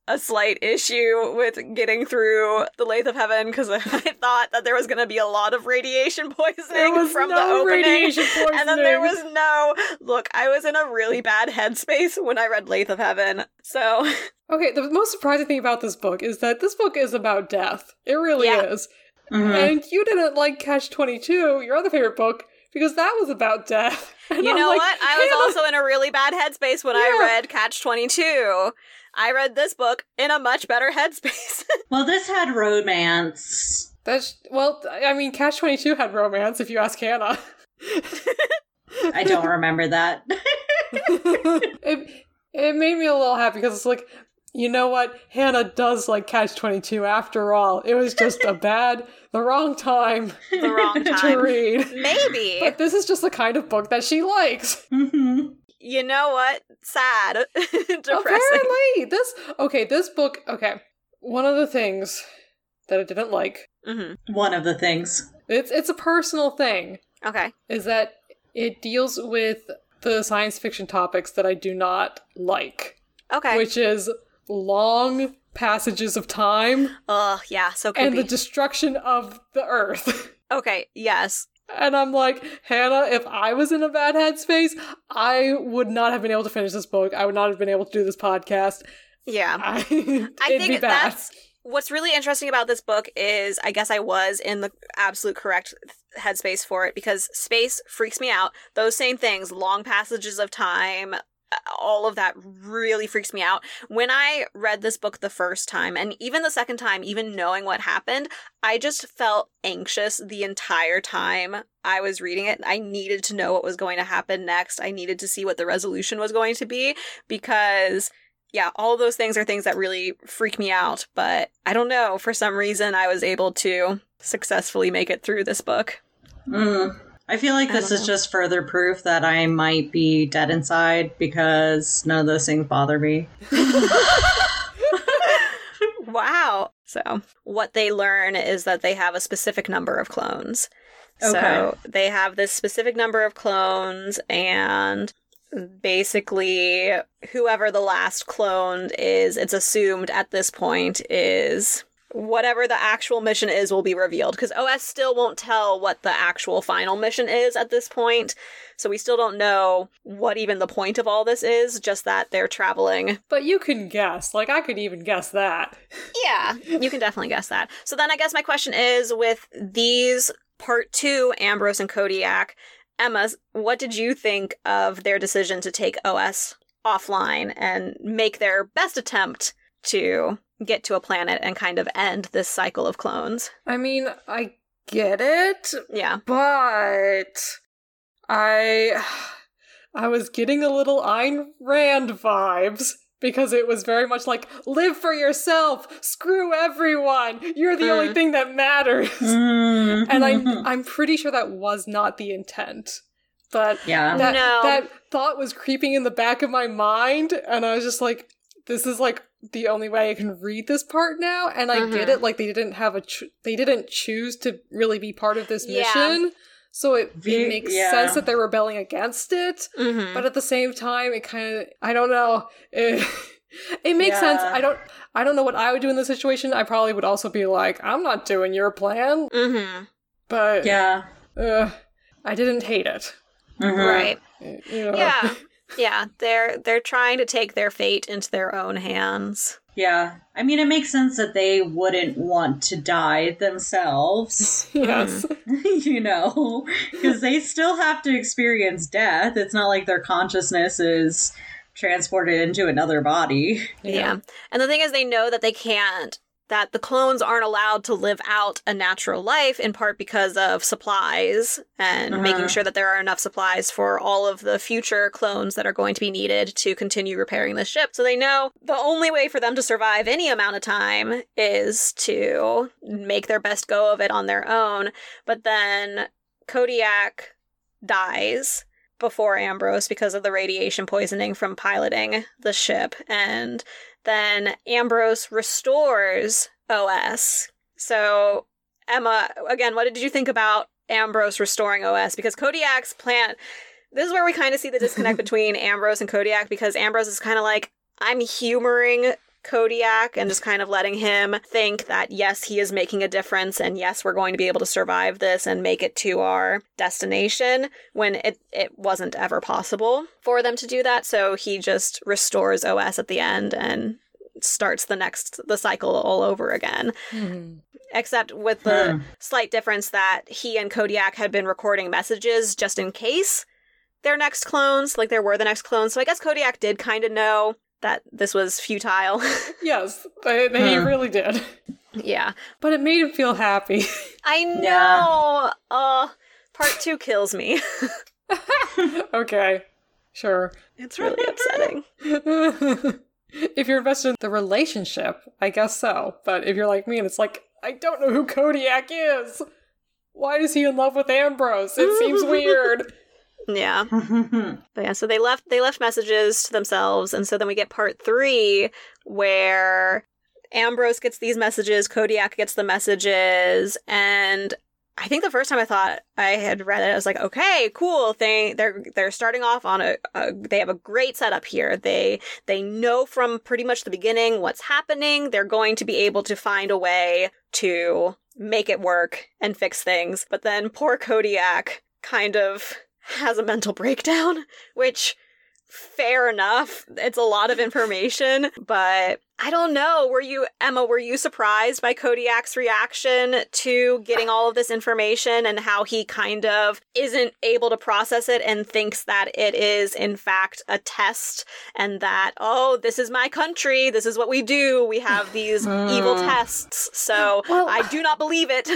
Speaker 1: a slight issue with getting through the Lathe of Heaven because I thought that there was going to be a lot of radiation poisoning from
Speaker 3: no
Speaker 1: the opening. And then there was no look. I was in a really bad headspace when I read Lathe of Heaven. So
Speaker 3: Okay, the most surprising thing about this book is that this book is about death. It really
Speaker 1: Yeah.
Speaker 3: is.
Speaker 2: Mm-hmm.
Speaker 3: And you didn't like Catch 22, your other favorite book, because that was about death. And
Speaker 1: you
Speaker 3: I'm
Speaker 1: know
Speaker 3: like,
Speaker 1: what? I was also in a really bad headspace when I read Catch Twenty Two. I read this book in a much better headspace.
Speaker 2: Well, this had romance.
Speaker 3: That's well, I mean, Catch Twenty Two had romance. If you ask Hannah,
Speaker 2: I don't remember that.
Speaker 3: it it made me a little happy because it's like, you know what, Hannah does like Catch Twenty Two. After all, it was just a bad, the wrong time
Speaker 1: the wrong time to
Speaker 3: read.
Speaker 1: Maybe.
Speaker 3: But this is just the kind of book that she likes.
Speaker 2: hmm
Speaker 1: you know what? Sad. Depressing.
Speaker 3: Apparently, this okay. This book, okay. One of the things that I didn't like,
Speaker 1: hmm
Speaker 2: One of the things.
Speaker 3: it's it's a personal thing,
Speaker 1: Okay.
Speaker 3: is that it deals with the science fiction topics that I do not like,
Speaker 1: Okay.
Speaker 3: which is long passages of time
Speaker 1: Oh, yeah, so
Speaker 3: and the destruction of the earth.
Speaker 1: okay, yes.
Speaker 3: And I'm like, Hannah, if I was in a bad headspace, I would not have been able to finish this book. I would not have been able to do this podcast.
Speaker 1: Yeah.
Speaker 3: I,
Speaker 1: I think that's what's really interesting about this book is I guess I was in the absolute correct headspace for it because space freaks me out. Those same things, long passages of time, all of that really freaks me out. When I read this book the first time and even the second time, even knowing what happened, I just felt anxious the entire time I was reading it. I needed to know what was going to happen next. I needed to see what the resolution was going to be because yeah, all those things are things that really freak me out, but I don't know. For some reason, I was able to successfully make it through this book.
Speaker 2: Mm. I feel like
Speaker 1: I
Speaker 2: this is
Speaker 1: know.
Speaker 2: just further proof that I might be dead inside because none of those things bother me.
Speaker 1: Wow. So, what they learn is that they have a specific number of clones.
Speaker 2: Okay.
Speaker 1: So, they have this specific number of clones, and basically, whoever the last cloned is, it's assumed at this point is whatever the actual mission is will be revealed because OS still won't tell what the actual final mission is at this point. So we still don't know what even the point of all this is, just that they're traveling
Speaker 3: But you can guess. Like, I could even guess that.
Speaker 1: yeah, you can definitely guess that. So then I guess my question is with these part two, Ambrose and Kodiak, Emma, what did you think of their decision to take OS offline and make their best attempt to get to a planet and kind of end this cycle of clones?
Speaker 3: I mean, I get it,
Speaker 1: Yeah.
Speaker 3: but I I was getting a little Ayn Rand vibes because it was very much like live for yourself, screw everyone. You're the only
Speaker 1: Mm.
Speaker 3: thing that matters.
Speaker 2: Mm.
Speaker 3: and I'm I'm pretty sure that was not the intent. But
Speaker 2: yeah.
Speaker 3: that
Speaker 1: No.
Speaker 3: that thought was creeping in the back of my mind and I was just like this is like the only way I can read this part now and I get
Speaker 1: Mhm.
Speaker 3: it like they didn't have a ch- they didn't choose to really be part of this
Speaker 1: Yeah.
Speaker 3: mission. So it,
Speaker 2: Ve-
Speaker 3: it makes
Speaker 2: yeah.
Speaker 3: sense that they're rebelling against it,
Speaker 1: Mm-hmm.
Speaker 3: but at the same time it kind of I don't know. It, it makes sense. I don't I don't know what I would do in this situation. I probably would also be like, I'm not doing your plan,
Speaker 1: mm-hmm.
Speaker 3: but
Speaker 2: Yeah.
Speaker 3: uh, I didn't hate it.
Speaker 2: Mhm.
Speaker 1: Right.
Speaker 3: You know?
Speaker 1: Yeah. Yeah. They're they're trying to take their fate into their own hands.
Speaker 2: Yeah. I mean, it makes sense that they wouldn't want to die themselves,
Speaker 3: yes. Mm.
Speaker 2: you know, because they still have to experience death. It's not like their consciousness is transported into another body.
Speaker 1: Yeah. And the thing is, they know that they can't, that the clones aren't allowed to live out a natural life in part because of supplies and
Speaker 2: Uh-huh.
Speaker 1: making sure that there are enough supplies for all of the future clones that are going to be needed to continue repairing the ship. So they know the only way for them to survive any amount of time is to make their best go of it on their own. But then Kodiak dies before Ambrose because of the radiation poisoning from piloting the ship. And then Ambrose restores OS. So, Emma, again, what did you think about Ambrose restoring OS? Because Kodiak's plan. This is where we kind of see the disconnect between Ambrose and Kodiak because Ambrose is kind of like, I'm humoring Kodiak and just kind of letting him think that yes, he is making a difference and yes, we're going to be able to survive this and make it to our destination when it, it wasn't ever possible for them to do that. So he just restores OS at the end and starts the next the cycle all over again.
Speaker 3: Mhm.
Speaker 1: Except with the
Speaker 2: Hmm.
Speaker 1: slight difference that he and Kodiak had been recording messages just in case their next clones, like there were the next clones. So I guess Kodiak did kind of know that this was futile.
Speaker 3: Yes, they, they
Speaker 2: Hmm.
Speaker 3: really did.
Speaker 1: yeah.
Speaker 3: But it made him feel happy.
Speaker 1: I know.
Speaker 2: Yeah.
Speaker 1: Uh part 2 kills me.
Speaker 3: okay, sure.
Speaker 1: it's really upsetting.
Speaker 3: if you're invested in the relationship, I guess so. But if you're like me and it's like, I don't know who Kodiak is. Why is he in love with Ambrose? It seems weird.
Speaker 1: Yeah. But yeah, so they left they left messages to themselves, and so then we get part three where Ambrose gets these messages, Kodiak gets the messages, and I think the first time I thought I had read it, I was like, okay, cool. They they're they're starting off on a, a they have a great setup here. They they know from pretty much the beginning what's happening. They're going to be able to find a way to make it work and fix things. But then poor Kodiak kind of has a mental breakdown, which fair enough. It's a lot of information, but I don't know. Were you, Emma, were you surprised by Kodiak's reaction to getting all of this information and how he kind of isn't able to process it and thinks that it is, in fact, a test and that, oh, this is my country. This is what we do. We have these hmm. evil tests. So
Speaker 3: Well-
Speaker 1: I do not believe it.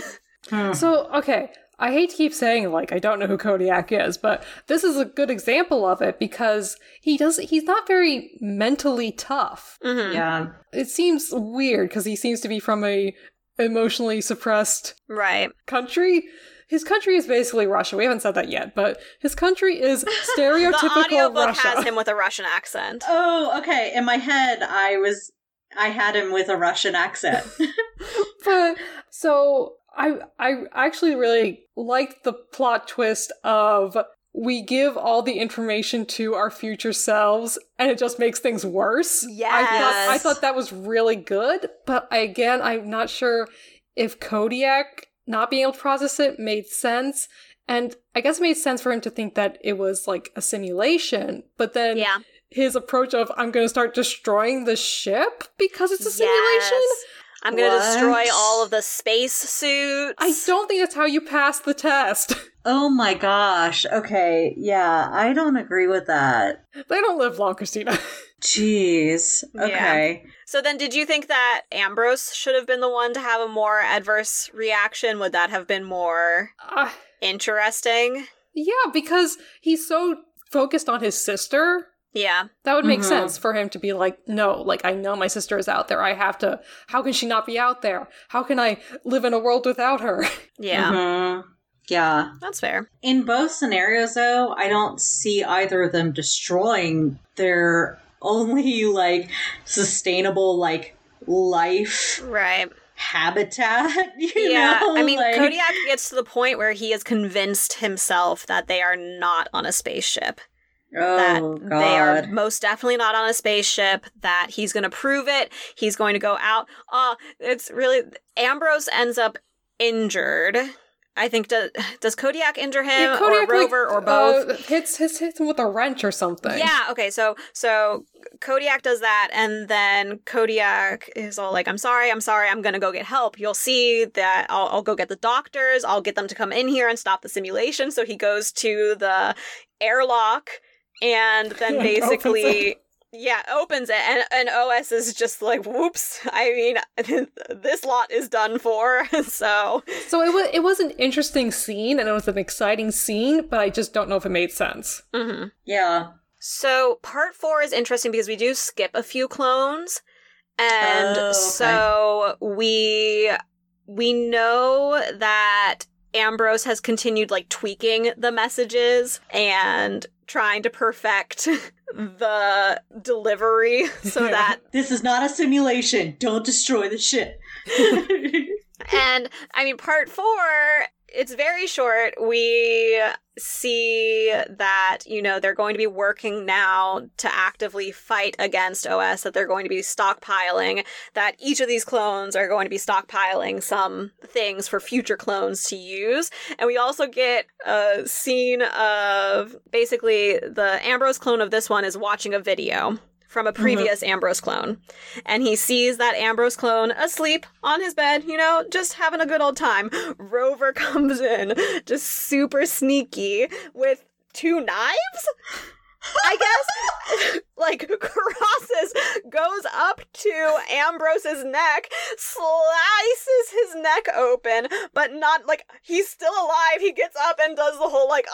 Speaker 1: Hmm.
Speaker 3: So, okay, I hate to keep saying like I don't know who Kodiak is, but this is a good example of it because he does he's not very mentally tough.
Speaker 1: Mhm.
Speaker 2: Yeah.
Speaker 3: It seems weird because he seems to be from a emotionally suppressed
Speaker 1: Right.
Speaker 3: country. His country is basically Russia. We haven't said that yet, but his country is
Speaker 1: The
Speaker 3: stereotypical
Speaker 1: audiobook
Speaker 3: Russia.
Speaker 1: has him with a Russian accent.
Speaker 2: Oh, okay. In my head, I was I had him with a Russian accent.
Speaker 3: but so I I actually really liked the plot twist of we give all the information to our future selves and it just makes things worse. I thought I thought that was really good, but again, I'm not sure if Kodiak not being able to process it made sense. And I guess it made sense for him to think that it was like a simulation, but then
Speaker 1: Yeah.
Speaker 3: his approach of I'm going to start destroying the ship because it's a simulation.
Speaker 1: Yes. I'm gonna destroy all of the space suits.
Speaker 3: I don't think that's how you pass the test.
Speaker 2: oh my gosh. Okay. Yeah, I don't agree with that.
Speaker 3: they don't live long, Christina.
Speaker 2: Jeez.
Speaker 1: Yeah.
Speaker 2: Okay.
Speaker 1: So then, did you think that Ambrose should have been the one to have a more adverse reaction? Would that have been more
Speaker 3: Uh,
Speaker 1: interesting?
Speaker 3: yeah, because he's so focused on his sister.
Speaker 1: Yeah.
Speaker 3: That would make
Speaker 2: Mhm.
Speaker 3: sense for him to be like, no, like, I know my sister is out there. I have to. How can she not be out there? How can I live in a world without her?
Speaker 1: Yeah.
Speaker 2: Mhm. Yeah.
Speaker 1: That's fair.
Speaker 2: In both scenarios, though, I don't see either of them destroying their only like sustainable like life
Speaker 1: Right.
Speaker 2: habitat. You
Speaker 1: yeah.
Speaker 2: know,
Speaker 1: I mean,
Speaker 2: like-
Speaker 1: Kodiak gets to the point where he has convinced himself that they are not on a spaceship. That
Speaker 2: Oh
Speaker 1: they are most definitely not on a spaceship that he's going to prove it he's going to go out. Uh it's really ambrose ends up injured. I think does does kodiak injure him
Speaker 3: Yeah, Kodiak,
Speaker 1: or rover
Speaker 3: like,
Speaker 1: or both?
Speaker 3: uh, hits, hits hits him with a wrench or something.
Speaker 1: yeah okay so so kodiak does that and then kodiak is all like i'm sorry i'm sorry i'm gonna go get help. You'll see that I'll, I'll go get the doctors i'll get them to come in here and stop the simulation. So he goes to the airlock and then
Speaker 3: Like, opens
Speaker 1: basically yeah opens it and, and os is just like whoops i mean this lot is done for so
Speaker 3: So it was it was an interesting scene and it was an exciting scene, but I just don't know if it made sense.
Speaker 1: mhm.
Speaker 2: Yeah.
Speaker 1: So part four is interesting because we do skip a few clones, and
Speaker 2: Oh, okay.
Speaker 1: so we we know that Ambrose has continued like tweaking the messages and trying to perfect the delivery so
Speaker 3: Yeah.
Speaker 1: that
Speaker 2: This is not a simulation. Don't destroy the ship.
Speaker 1: and I mean, part four, it's very short. We see that, you know, they're going to be working now to actively fight against OS, that they're going to be stockpiling, that each of these clones are going to be stockpiling some things for future clones to use. And we also get a scene of basically the Ambrose clone of this one is watching a video from a mm-hmm. previous Ambrose clone. And he sees that Ambrose clone asleep on his bed, you know, just having a good old time. Rover comes in, just super sneaky, with two knives? I guess, like, crosses, goes up to Ambrose's neck, slices his neck open, but not, like, he's still alive. He gets up and does the whole, like,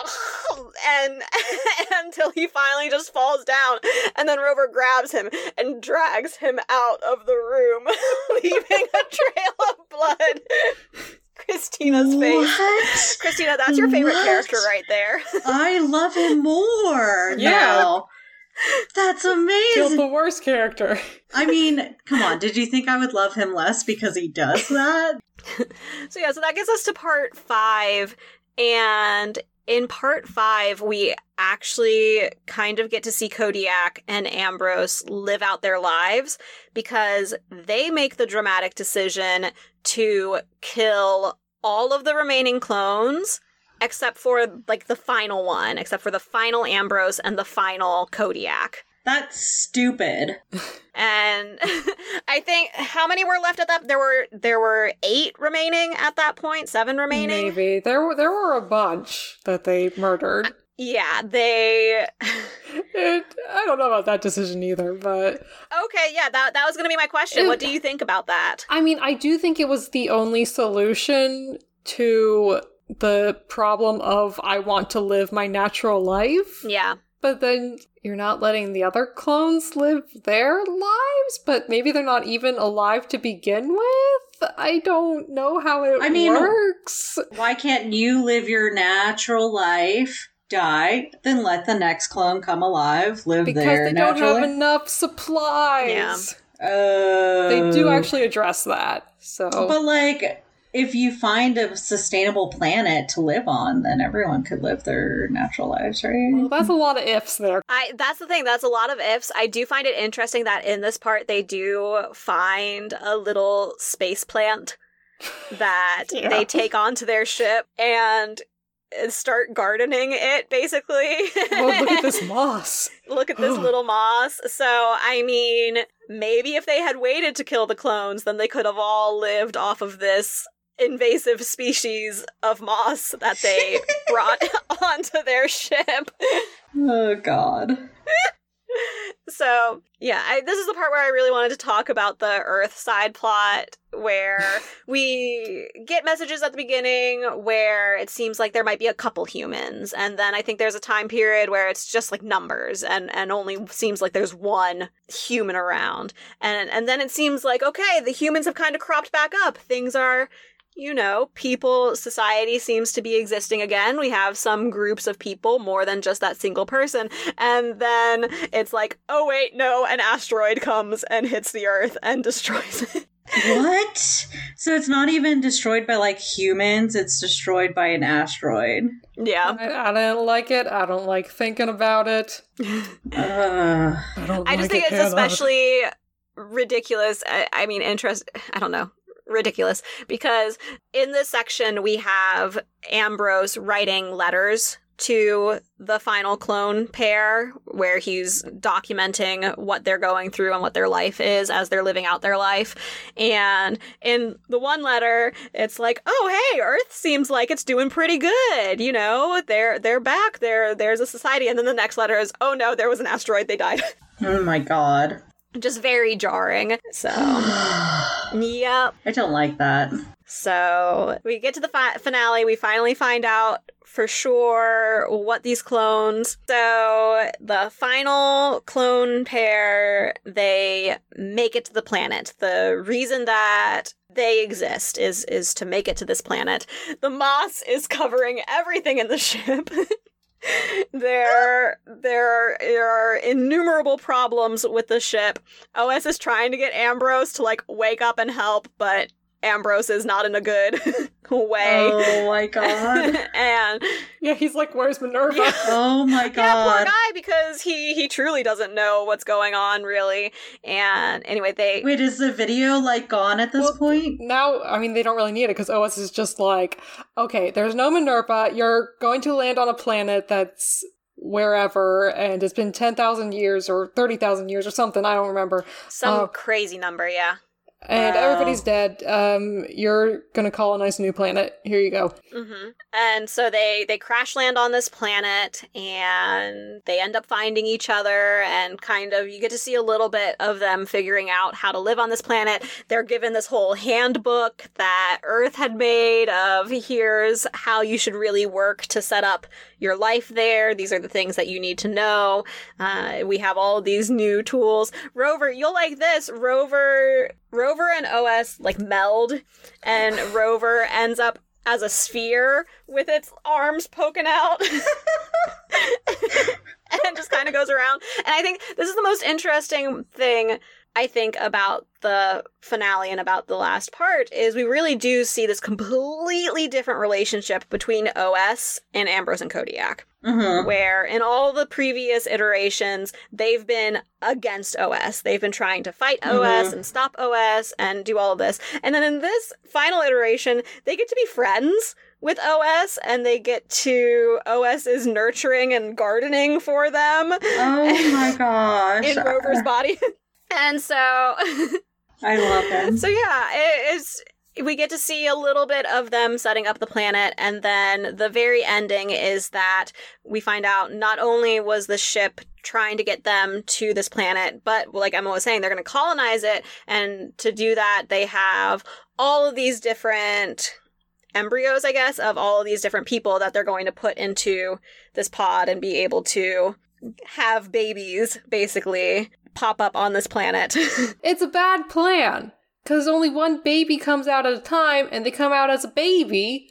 Speaker 1: and until he finally just falls down. And then Rover grabs him and drags him out of the room, leaving a trail of blood. Christina's face.
Speaker 2: What?
Speaker 1: Christina, that's your favorite
Speaker 2: What?
Speaker 1: character right there.
Speaker 2: I love him more
Speaker 3: Yeah.
Speaker 2: now. That's
Speaker 3: Killed
Speaker 2: amazing.
Speaker 3: the worst character.
Speaker 2: I mean, come on. Did you think I would love him less because he does that?
Speaker 1: so yeah, so that gets us to part five, and in part five, we actually kind of get to see Kodiak and Ambrose live out their lives because they make the dramatic decision to kill all of the remaining clones except for like the final one, except for the final Ambrose and the final Kodiak.
Speaker 2: That's stupid.
Speaker 1: And I think how many were left at that? There were there were eight remaining at that point, seven remaining.
Speaker 3: Maybe there were there were a bunch that they murdered.
Speaker 1: Yeah, they.
Speaker 3: It, I don't know about that decision either, but
Speaker 1: okay, yeah, that that was going to be my question.
Speaker 3: It-
Speaker 1: what do you think about that?
Speaker 3: I mean, I do think it was the only solution to the problem of I want to live my natural life.
Speaker 1: Yeah,
Speaker 3: But then you're not letting the other clones live their lives, but maybe they're not even alive to begin with. I don't know how it
Speaker 2: I mean-
Speaker 3: works.
Speaker 2: Why can't you live your natural life, die, then let the next clone come alive, live
Speaker 3: Because
Speaker 2: their
Speaker 3: they don't have enough supplies.
Speaker 2: Oh.
Speaker 3: They do actually address that. So
Speaker 2: But like, if you find a sustainable planet to live on, then everyone could live their natural lives, right?
Speaker 3: well, that's a lot of ifs there.
Speaker 1: I that's the thing. That's a lot of ifs. I do find it interesting that in this part they do find a little space plant that
Speaker 3: Yeah.
Speaker 1: they take onto their ship and start gardening it basically.
Speaker 3: Oh, look at this moss.
Speaker 1: Look at this little moss. So, I mean, maybe if they had waited to kill the clones, then they could have all lived off of this invasive species of moss that they brought onto their ship.
Speaker 2: Oh God.
Speaker 1: So, yeah, I, this is the part where I really wanted to talk about the Earth side plot, where we get messages at the beginning where it seems like there might be a couple humans, and then I think there's a time period where it's just like numbers, and and only seems like there's one human around, and and then it seems like okay, the humans have kind of cropped back up. Things are you know, people, society seems to be existing again. We have some groups of people more than just that single person. And then it's like, oh, wait, no, an asteroid comes and hits the Earth and destroys it.
Speaker 2: What? So it's not even destroyed by like humans, it's destroyed by an asteroid.
Speaker 1: yeah.
Speaker 3: I, I don't like it. I don't like thinking about it.
Speaker 2: Uh,
Speaker 3: I don't.
Speaker 1: I just think
Speaker 3: it,
Speaker 1: it's
Speaker 3: Hannah.
Speaker 1: especially ridiculous. I, I mean, interest. I don't know. Ridiculous because in this section we have Ambrose writing letters to the final clone pair where he's documenting what they're going through and what their life is as they're living out their life. And in the one letter, it's like, "Oh, hey, Earth seems like it's doing pretty good. You know, they're they're back. There there's a society." And then the next letter is, "Oh no, there was an asteroid. They died."
Speaker 2: oh my God.
Speaker 1: Just very jarring. So, yep.
Speaker 2: I don't like that.
Speaker 1: So we get to the fi- finale. We finally find out for sure what these clones. So the final clone pair, they make it to the planet. The reason that they exist is is to make it to this planet. The moss is covering everything in the ship. there there are innumerable problems with the ship. OS is trying to get Ambrose to like wake up and help, but Ambrose is not in a good way.
Speaker 2: Oh my God.
Speaker 1: and
Speaker 3: Yeah, he's like, "Where's Minerva?"
Speaker 1: Yeah.
Speaker 2: Oh my god.
Speaker 1: yeah, poor guy because he he truly doesn't know what's going on really. And anyway, they
Speaker 2: Wait, is the video like gone at this
Speaker 3: Well,
Speaker 2: point?
Speaker 3: Now, I mean, they don't really need it because OS is just like, okay, there's no Minerva. You're going to land on a planet that's wherever, and it's been 10,000 years or 30,000 years or something. I don't remember.
Speaker 1: some
Speaker 3: Oh.
Speaker 1: crazy number, yeah.
Speaker 3: And
Speaker 2: Wow.
Speaker 3: everybody's dead. Um, you're going to colonize a new planet. Here you go.
Speaker 1: hmm And so they they crash land on this planet, and they end up finding each other, and kind of you get to see a little bit of them figuring out how to live on this planet. They're given this whole handbook that Earth had made of here's how you should really work to set up your life there. These are the things that you need to know. Uh, we have all these new tools. Rover, you'll like this. Rover, Rover and OS like meld, and Rover ends up as a sphere with its arms poking out. and just kind of goes around. And I think this is the most interesting thing I think about the finale and about the last part is we really do see this completely different relationship between OS and Ambrose and Kodiak.
Speaker 2: Mm-hmm.
Speaker 1: Where in all the previous iterations, they've been against OS. They've been trying to fight OS
Speaker 2: Mhm.
Speaker 1: and stop OS and do all of this. And then in this final iteration, they get to be friends with OS and they get to, OS is nurturing and gardening for them
Speaker 2: Oh my gosh.
Speaker 1: in Rover's body. and so,
Speaker 2: I love him.
Speaker 1: so yeah, it's we get to see a little bit of them setting up the planet, and then the very ending is that we find out not only was the ship trying to get them to this planet, but like Emma was saying, they're going to colonize it, and to do that, they have all of these different embryos, I guess, of all of these different people that they're going to put into this pod and be able to have babies, basically, pop up on this planet.
Speaker 3: It's a bad plan because only one baby comes out at a time, and they come out as a baby,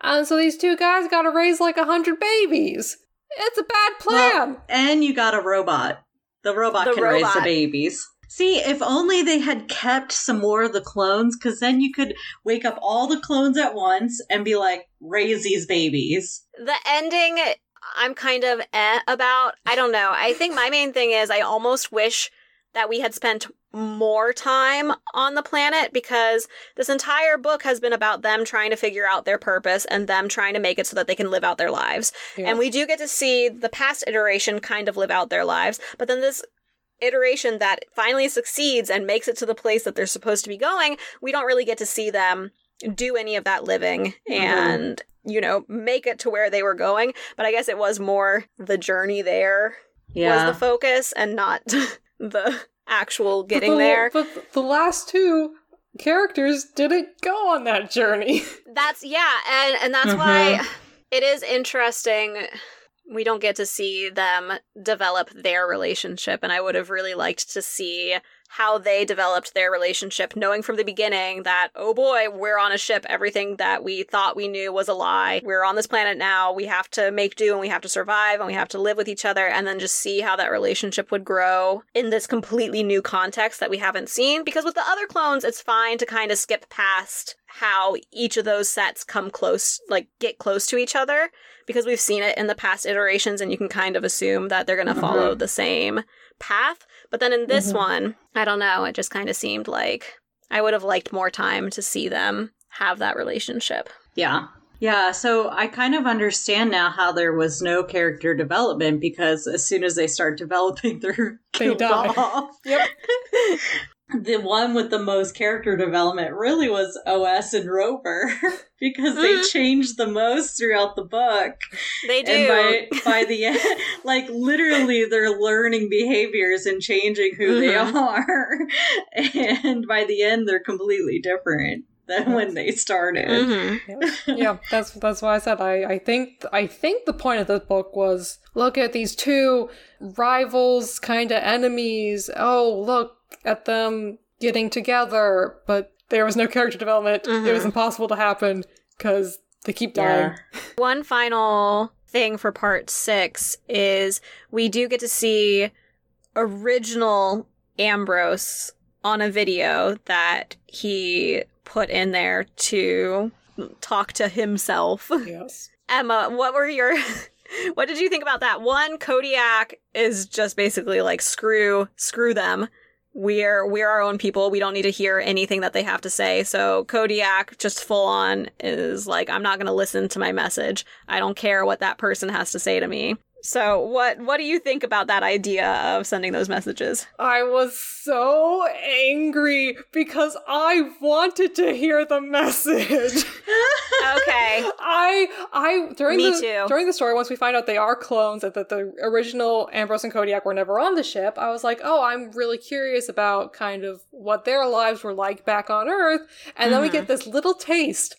Speaker 3: and so these two guys got to raise like a hundred babies. It's a bad plan.
Speaker 2: Well, and you got a robot. The robot
Speaker 1: The
Speaker 2: can raise the babies. See, if only they had kept some more of the clones, because then you could wake up all the clones at once and be like, raise these babies.
Speaker 1: the ending I'm kind of eh about. I don't know. I think my main thing is I almost wish that we had spent more time on the planet because this entire book has been about them trying to figure out their purpose and them trying to make it so that they can live out their lives.
Speaker 3: Yeah.
Speaker 1: And we do get to see the past iteration kind of live out their lives, but then this iteration that finally succeeds and makes it to the place that they're supposed to be going, we don't really get to see them do any of that living mm-hmm. and you know make it to where they were going. But i guess it was more the journey there
Speaker 2: Yeah.
Speaker 1: was the focus and not the actual
Speaker 3: But
Speaker 1: getting
Speaker 3: the-
Speaker 1: there.
Speaker 3: But the last two characters didn't go on that journey.
Speaker 1: that's yeah and and that's why mm-hmm. it is interesting. We don't get to see them develop their relationship and i would have really liked to see how they developed their relationship knowing from the beginning that oh boy we're on a ship. Everything that we thought we knew was a lie. We're on this planet now. We have to make do and we have to survive and we have to live with each other and then just see how that relationship would grow in this completely new context that we haven't seen. Because with the other clones it's fine to kind of skip past how each of those sets come close like get close to each other because we've seen it in the past iterations and you can kind of assume that they're going to
Speaker 2: Mhm.
Speaker 1: follow the same path but then in this
Speaker 2: Mhm.
Speaker 1: one i don't know it just kind of seemed like i would have liked more time to see them have that relationship
Speaker 2: Yeah. Yeah, so I kind of understand now how there was no character development because as soon as they start developing, they're
Speaker 3: They
Speaker 2: killed
Speaker 3: die.
Speaker 2: off.
Speaker 3: Yep.
Speaker 2: the one with the most character development really was OS and Rover because they
Speaker 1: Mhm.
Speaker 2: changed the most throughout the book.
Speaker 1: they do
Speaker 2: And by by the end, like literally, they're learning behaviors and changing who they
Speaker 1: Mhm.
Speaker 2: are, and by the end, they're completely different than when they started.
Speaker 1: Mhm.
Speaker 3: yeah, that's that's why I said I, I think I think the point of this book was look at these two rivals, kind of enemies. Oh, look at them getting together, but there was no character development. It was
Speaker 1: Mhm.
Speaker 3: impossible to happen because they keep dying.
Speaker 2: Yeah.
Speaker 1: One final thing for part six is we do get to see original Ambrose on a video that he put in there to talk to himself.
Speaker 3: Yes.
Speaker 1: Emma, what were your what did you think about that? One, Kodiak is just basically like screw screw them. We're we're our own people. We don't need to hear anything that they have to say. So Kodiak just full on is like I'm not going to listen to my message. I don't care what that person has to say to me. So what what do you think about that idea of sending those messages?
Speaker 3: I was so angry because I wanted to hear the message.
Speaker 1: Okay.
Speaker 3: I I during
Speaker 1: Me
Speaker 3: the
Speaker 1: too.
Speaker 3: during the story once we find out they are clones and that the original Ambrose and Kodiak were never on the ship, I was like, "Oh, I'm really curious about kind of what their lives were like back on Earth." And then we get mm-hmm. this little taste.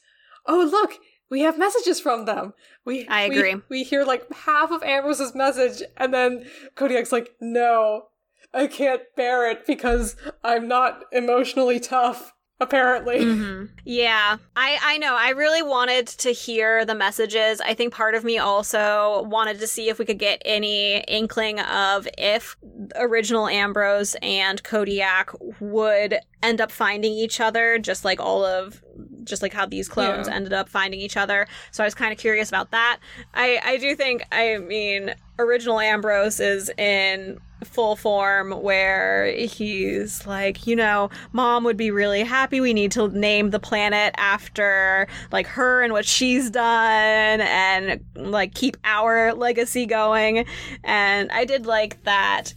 Speaker 3: Oh, look, we have messages from them. We
Speaker 1: I
Speaker 3: we-
Speaker 1: agree.
Speaker 3: We, hear like half of Ambrose's message and then Kodiak's like, "No, I can't bear it because I'm not emotionally tough." apparently.
Speaker 1: Mm-hmm. Yeah, I I know. I really wanted to hear the messages. I think part of me also wanted to see if we could get any inkling of if original Ambrose and Kodiak would end up finding each other, just like all of just like how these clones
Speaker 3: Yeah.
Speaker 1: ended up finding each other. So I was kind of curious about that. I I do think I mean original Ambrose is in full form where he's like, you know, mom would be really happy. We need to name the planet after like her and what she's done and like keep our legacy going. And I did like that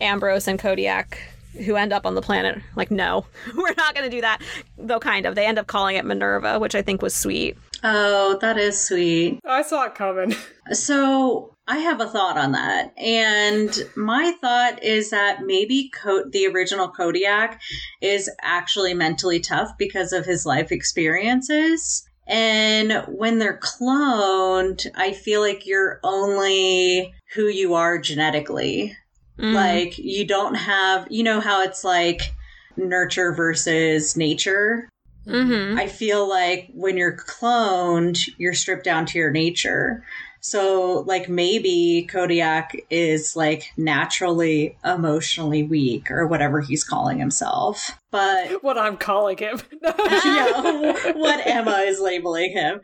Speaker 1: Ambrose and Kodiak who end up on the planet like no we're not going to do that though kind of they end up calling it minerva which i think was sweet
Speaker 2: Oh, that is sweet.
Speaker 3: I saw it coming.
Speaker 2: So I have a thought on that. And my thought is that maybe Co- the original Kodiak is actually mentally tough because of his life experiences. And when they're cloned, I feel like you're only who you are genetically.
Speaker 1: Mm.
Speaker 2: Like, you don't have, you know, how it's like nurture versus nature.
Speaker 1: mm-hmm.
Speaker 2: I feel like when you're cloned, you're stripped down to your nature. So, like, maybe Kodiak is like naturally emotionally weak or whatever he's calling himself. But
Speaker 3: what I'm calling him.
Speaker 2: yeah, what Emma is labeling him.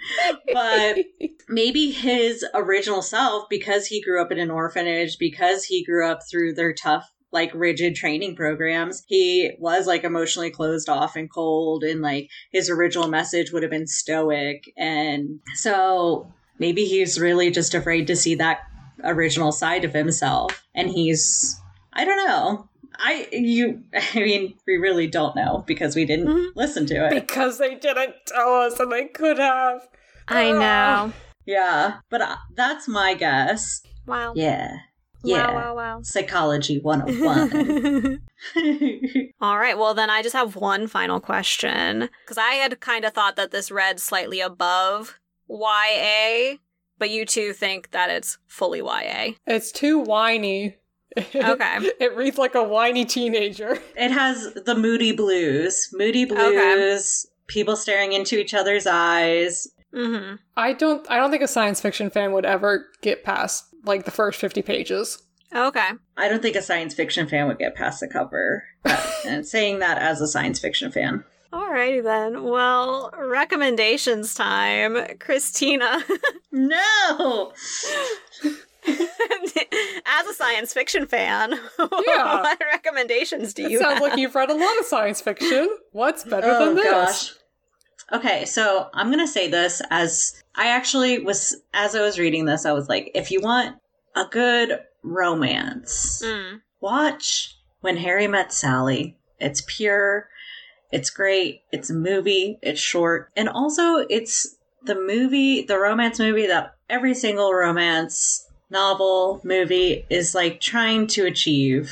Speaker 2: But maybe his original self, because he grew up in an orphanage, because he grew up through their tough, like rigid training programs, he was like emotionally closed off and cold, and like his original message would have been stoic. And so maybe he's really just afraid to see that original side of himself. And he's, I don't know. I, you, I mean, we really don't know because we didn't
Speaker 1: Mhm.
Speaker 2: listen to it.
Speaker 3: because they didn't tell us and they could have.
Speaker 1: i know
Speaker 2: Yeah, but uh, that's my guess.
Speaker 1: wow
Speaker 2: Yeah. Yeah.
Speaker 1: wow wow
Speaker 2: Psychology 101.
Speaker 1: wow all right well then i just have one final question because i had kind of thought that this read slightly above ya but you two think that it's fully ya
Speaker 3: It's too whiny.
Speaker 1: Okay.
Speaker 3: it reads like a whiny teenager.
Speaker 2: it has the moody blues. Moody blues, people staring into each other's eyes.
Speaker 1: mm-hmm
Speaker 3: I don't I don't think a science fiction fan would ever get past like the first 50 pages.
Speaker 1: okay
Speaker 2: I don't think a science fiction fan would get past the cover. And saying that as a science fiction fan.
Speaker 1: Alrighty then. Well, recommendations time. Christina,
Speaker 2: No!
Speaker 1: as a science fiction fan,
Speaker 3: Yeah.
Speaker 1: what recommendations do
Speaker 3: It
Speaker 1: you
Speaker 3: sounds
Speaker 1: have?
Speaker 3: like you've read a lot of science fiction. What's better
Speaker 2: oh
Speaker 3: than this?
Speaker 2: gosh. Okay, so I'm gonna say this as I actually was as I was reading this, I was like, if you want a good romance,
Speaker 1: Mm.
Speaker 2: watch When Harry Met Sally. It's pure, it's great, it's a movie, it's short, and also it's the movie, the romance movie that every single romance novel movie is like trying to achieve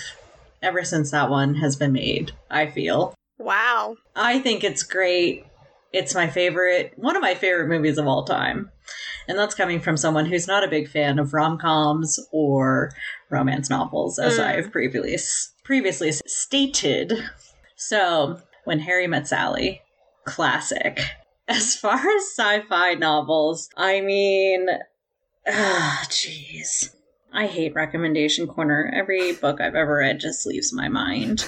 Speaker 2: ever since that one has been made, I feel.
Speaker 1: Wow.
Speaker 2: I think it's great. It's my favorite, one of my favorite movies of all time. And that's coming from someone who's not a big fan of rom coms or romance novels, as
Speaker 1: Mm.
Speaker 2: I've previously previously stated. So, when Harry met Sally, classic. As far as sci-fi novels, I mean, jeez. I hate recommendation corner. Every book I've ever read just leaves my mind.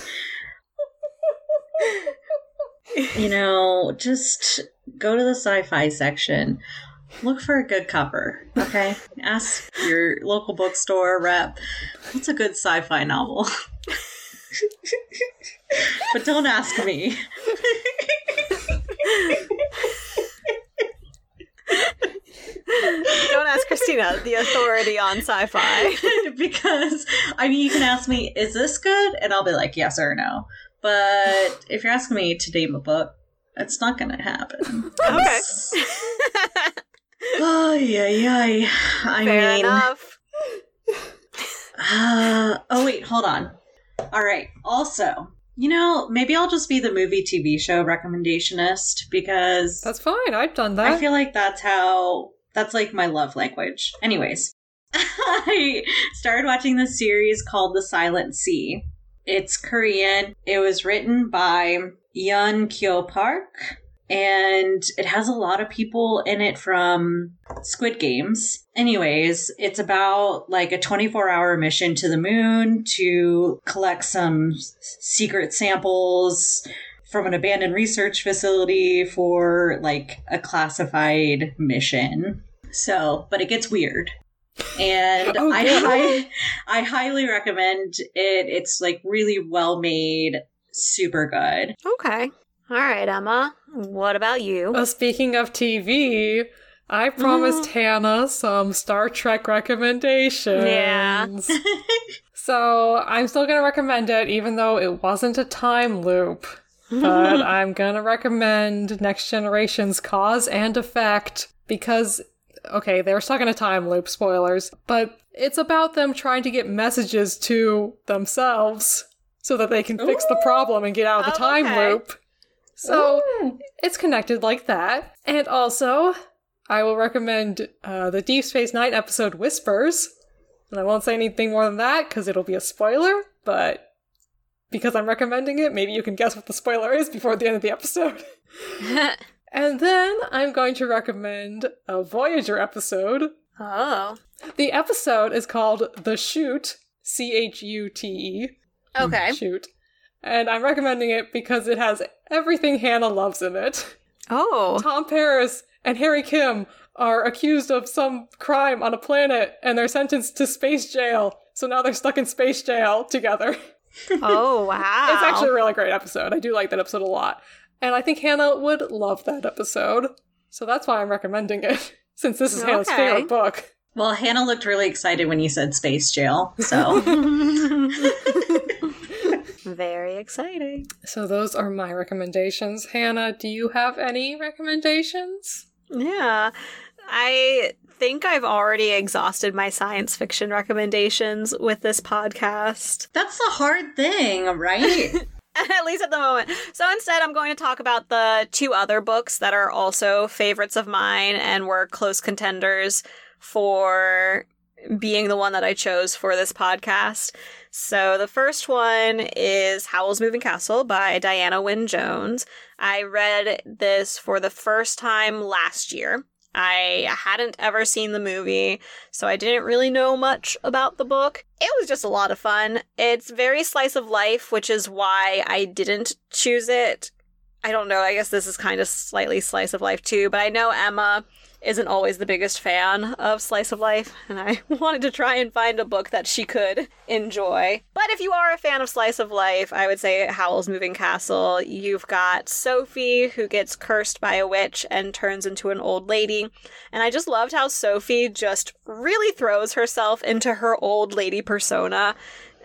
Speaker 2: you know, just go to the sci-fi section. Look for a good cover, okay? Ask your local bookstore rep, what's a good sci-fi novel? but don't ask me.
Speaker 1: Don't ask Christina, the authority on sci-fi.
Speaker 2: because I mean, you can ask me, "Is this good?" and I'll be like, "Yes or no." But if you're asking me to name a book, it's not going to happen.
Speaker 1: Okay.
Speaker 2: Oh yeah, yeah. I
Speaker 1: Fair
Speaker 2: mean,
Speaker 1: enough.
Speaker 2: uh, oh wait, hold on. All right. Also, you know, maybe I'll just be the movie TV show recommendationist because
Speaker 3: That's fine. I've done that.
Speaker 2: I feel like that's how that's like my love language. Anyways, I started watching this series called The Silent Sea. It's Korean. It was written by Yeon Kyo Park. And it has a lot of people in it from Squid Games. Anyways, it's about like a 24 hour mission to the moon to collect some secret samples from an abandoned research facility for like a classified mission. So, but it gets weird. And
Speaker 3: Oh,
Speaker 2: I,
Speaker 3: good.
Speaker 2: hi- I highly recommend it. It's like really well made, super good.
Speaker 1: Okay. All right, Emma. What about you?
Speaker 3: Well, speaking of TV, I promised mm. Hannah some Star Trek recommendations.
Speaker 1: Yeah.
Speaker 3: so I'm still going to recommend it, even though it wasn't a time loop. But I'm going to recommend Next Generation's Cause and Effect because, okay, they're stuck in a time loop, spoilers, but it's about them trying to get messages to themselves so that they can fix the problem and get out of the
Speaker 1: Oh,
Speaker 3: time
Speaker 1: okay.
Speaker 3: loop. So it's connected like that. And also, I will recommend uh, the Deep Space Nine episode Whispers. And I won't say anything more than that because it'll be a spoiler, but because I'm recommending it, maybe you can guess what the spoiler is before the end of the episode. and then I'm going to recommend a Voyager episode.
Speaker 1: oh.
Speaker 3: The episode is called The Chute, C H U T E.
Speaker 1: Okay.
Speaker 3: Shoot. And I'm recommending it because it has everything Hannah loves in it.
Speaker 1: Oh.
Speaker 3: Tom Paris and Harry Kim are accused of some crime on a planet and they're sentenced to space jail. So now they're stuck in space jail together.
Speaker 1: Oh, wow.
Speaker 3: It's actually a really great episode. I do like that episode a lot. And I think Hannah would love that episode. So that's why I'm recommending it, since this is Hannah's favorite book.
Speaker 2: Well, Hannah looked really excited when you said space jail. So
Speaker 1: Very exciting.
Speaker 3: So those are my recommendations. Hannah, do you have any recommendations?
Speaker 1: Yeah. I think I've already exhausted my science fiction recommendations with this podcast.
Speaker 2: that's the hard thing, right?
Speaker 1: at least at the moment. So instead, I'm going to talk about the two other books that are also favorites of mine and were close contenders for being the one that I chose for this podcast. So the first one is Howl's Moving Castle by Diana Wynne Jones. I read this for the first time last year. I hadn't ever seen the movie, so I didn't really know much about the book. It was just a lot of fun. It's very slice of life, which is why I didn't choose it. I don't know, I guess this is kind of slightly slice of life too, but I know Emma isn't always the biggest fan of slice of life, and I wanted to try and find a book that she could enjoy. But if you are a fan of slice of life, I would say Howl's Moving Castle. You've got Sophie, who gets cursed by a witch and turns into an old lady. And I just loved how Sophie just really throws herself into her old lady persona.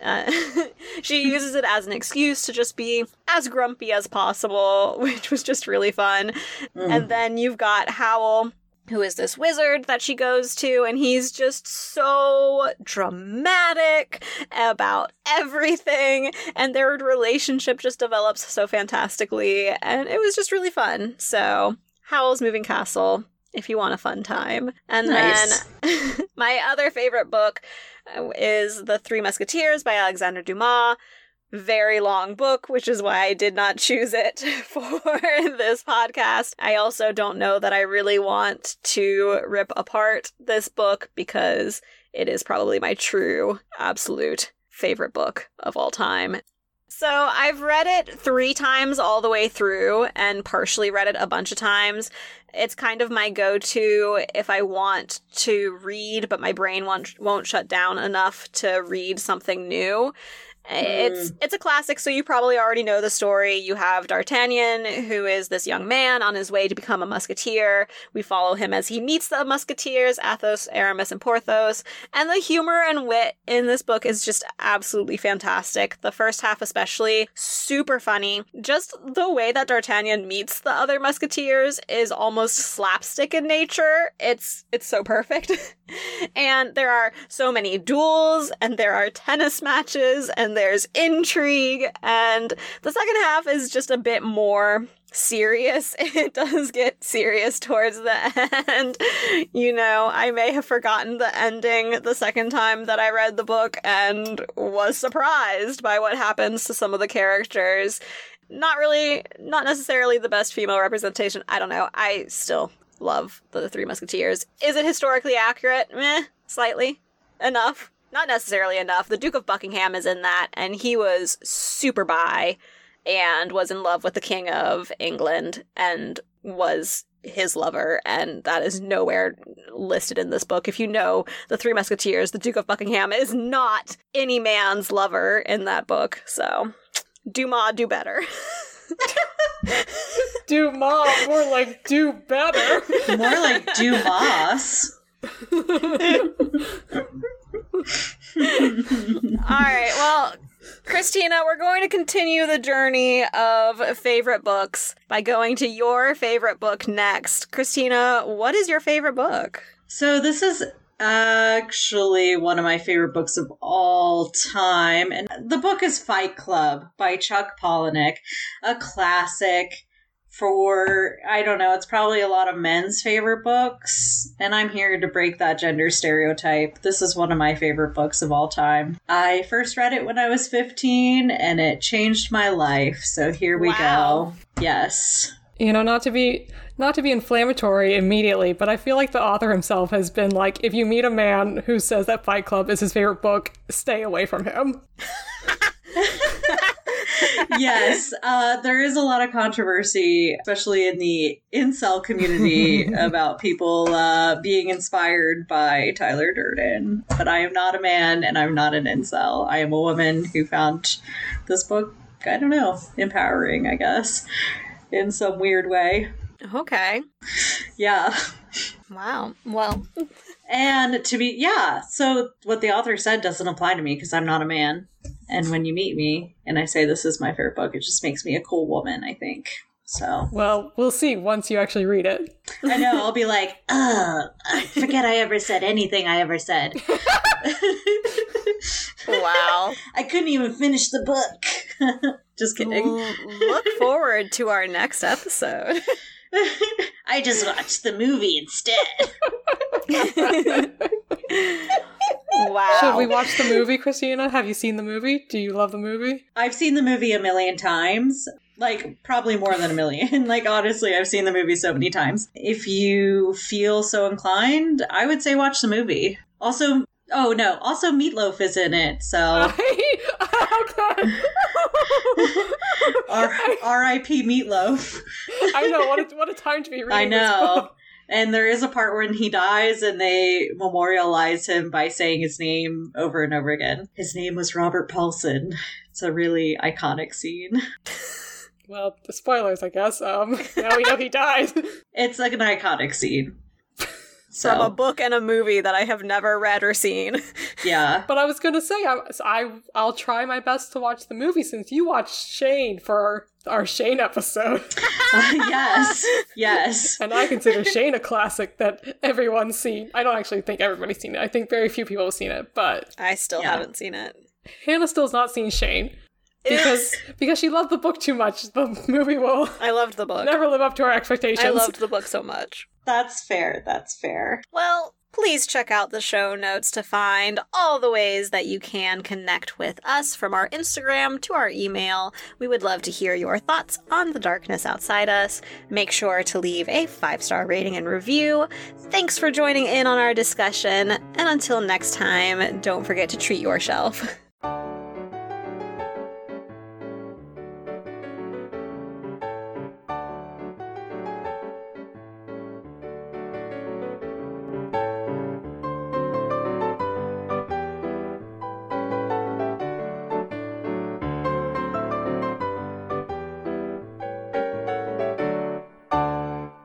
Speaker 1: Uh, she uses it as an excuse to just be as grumpy as possible, which was just really fun. And then you've got Howl, who is this wizard that she goes to, and he's just so dramatic about everything, and their relationship just develops so fantastically, and it was just really fun. So, Howl's Moving Castle. If you want a fun time. And
Speaker 2: Nice.
Speaker 1: then my other favorite book is The Three Musketeers by Alexander Dumas very long book, which is why I did not choose it for this podcast. I also don't know that I really want to rip apart this book because it is probably my true, absolute favorite book of all time. So I've read it three times all the way through and partially read it a bunch of times. It's kind of my go-to if I want to read, but my brain won't won't shut down enough to read something new. It's hmm. it's a classic, so you probably already know the story. You have D'Artagnan, who is this young man on his way to become a musketeer. We follow him as he meets the musketeers, Athos, Aramis, and Porthos. And the humor and wit in this book is just absolutely fantastic. The first half especially, super funny. Just the way that D'Artagnan meets the other musketeers is almost slapstick in nature. It's it's so perfect. and there are so many duels and there are tennis matches and there's intrigue and the second half is just a bit more serious. It does get serious towards the end. You know, I may have forgotten the ending the second time that I read the book and was surprised by what happens to some of the characters. not really, not necessarily the best female representation. I don't know. I still love the Three Musketeers. Is it historically accurate? Meh, slightly. Enough. Not necessarily enough. The Duke of Buckingham is in that, and he was super bi and was in love with the King of England and was his lover, and that is nowhere listed in this book. If you know the Three Musketeers, the Duke of Buckingham is not any man's lover in that book. So, Dumas, do better.
Speaker 3: do mom, more like do better.
Speaker 2: More like Dumas.
Speaker 1: All right, well, Christina, we're going to continue the journey of favorite books by going to your favorite book next. Christina, what is your favorite book?
Speaker 2: So, this is actually one of my favorite books of all time. And the book is Fight Club by Chuck Palahniuk, a classic for I don't know, it's probably a lot of men's favorite books, and I'm here to break that gender stereotype. This is one of my favorite books of all time. I first read it when I was 15 and it changed my life. So here we
Speaker 1: Wow.
Speaker 2: go. Yes.
Speaker 3: You know, not to be not to be inflammatory immediately, but I feel like the author himself has been like, if you meet a man who says that Fight Club is his favorite book, stay away from him.
Speaker 2: yes, uh, there is a lot of controversy, especially in the incel community, about people uh, being inspired by Tyler Durden. But I am not a man and I'm not an incel. I am a woman who found this book, I don't know, empowering, I guess, in some weird way.
Speaker 1: Okay.
Speaker 2: Yeah.
Speaker 1: Wow. Well,
Speaker 2: And to be, yeah, so what the author said doesn't apply to me because I'm not a man. And when you meet me and I say this is my favorite book, it just makes me a cool woman, I think. So
Speaker 3: Well, we'll see once you actually read it.
Speaker 2: I know I'll be like, oh, I forget I ever said anything I ever said.
Speaker 1: wow.
Speaker 2: I couldn't even finish the book. just kidding.
Speaker 1: Look forward to our next episode.
Speaker 2: I just watched the movie instead.
Speaker 1: wow.
Speaker 3: Should we watch the movie, Christina? Have you seen the movie? Do you love the movie?
Speaker 2: I've seen the movie a million times. Like, probably more than a million. like, honestly, I've seen the movie so many times. If you feel so inclined, I would say watch the movie. Also, oh no, also Meatloaf is in it, so
Speaker 3: okay.
Speaker 2: R- R.I.P. Meatloaf.
Speaker 3: I know what a, what a time to be reading.
Speaker 2: I know. And there is a part when he dies and they memorialize him by saying his name over and over again. His name was Robert Paulson. It's a really iconic scene.
Speaker 3: Well, the spoilers, I guess. Um, now we know he died.
Speaker 2: It's like an iconic scene. So,
Speaker 1: From a book and a movie that I have never read or seen.
Speaker 2: yeah.
Speaker 3: But I was gonna say, I, I I'll try my best to watch the movie since you watched Shane for our our Shane episode,
Speaker 2: yes. Yes.
Speaker 3: and I consider Shane a classic that everyone's seen. I don't actually think everybody's seen it. I think very few people have seen it, but
Speaker 1: I still
Speaker 2: Yeah.
Speaker 1: haven't seen it.
Speaker 3: Hannah still still's not seen Shane because because she loved the book too much. The movie will
Speaker 1: I loved the book.
Speaker 3: never live up to our expectations.
Speaker 1: I loved the book so much.
Speaker 2: That's fair. That's fair.
Speaker 1: Well, please check out the show notes to find all the ways that you can connect with us from our Instagram to our email. We would love to hear your thoughts on the darkness outside us. Make sure to leave a five star rating and review. Thanks for joining in on our discussion, and until next time, don't forget to treat yourself.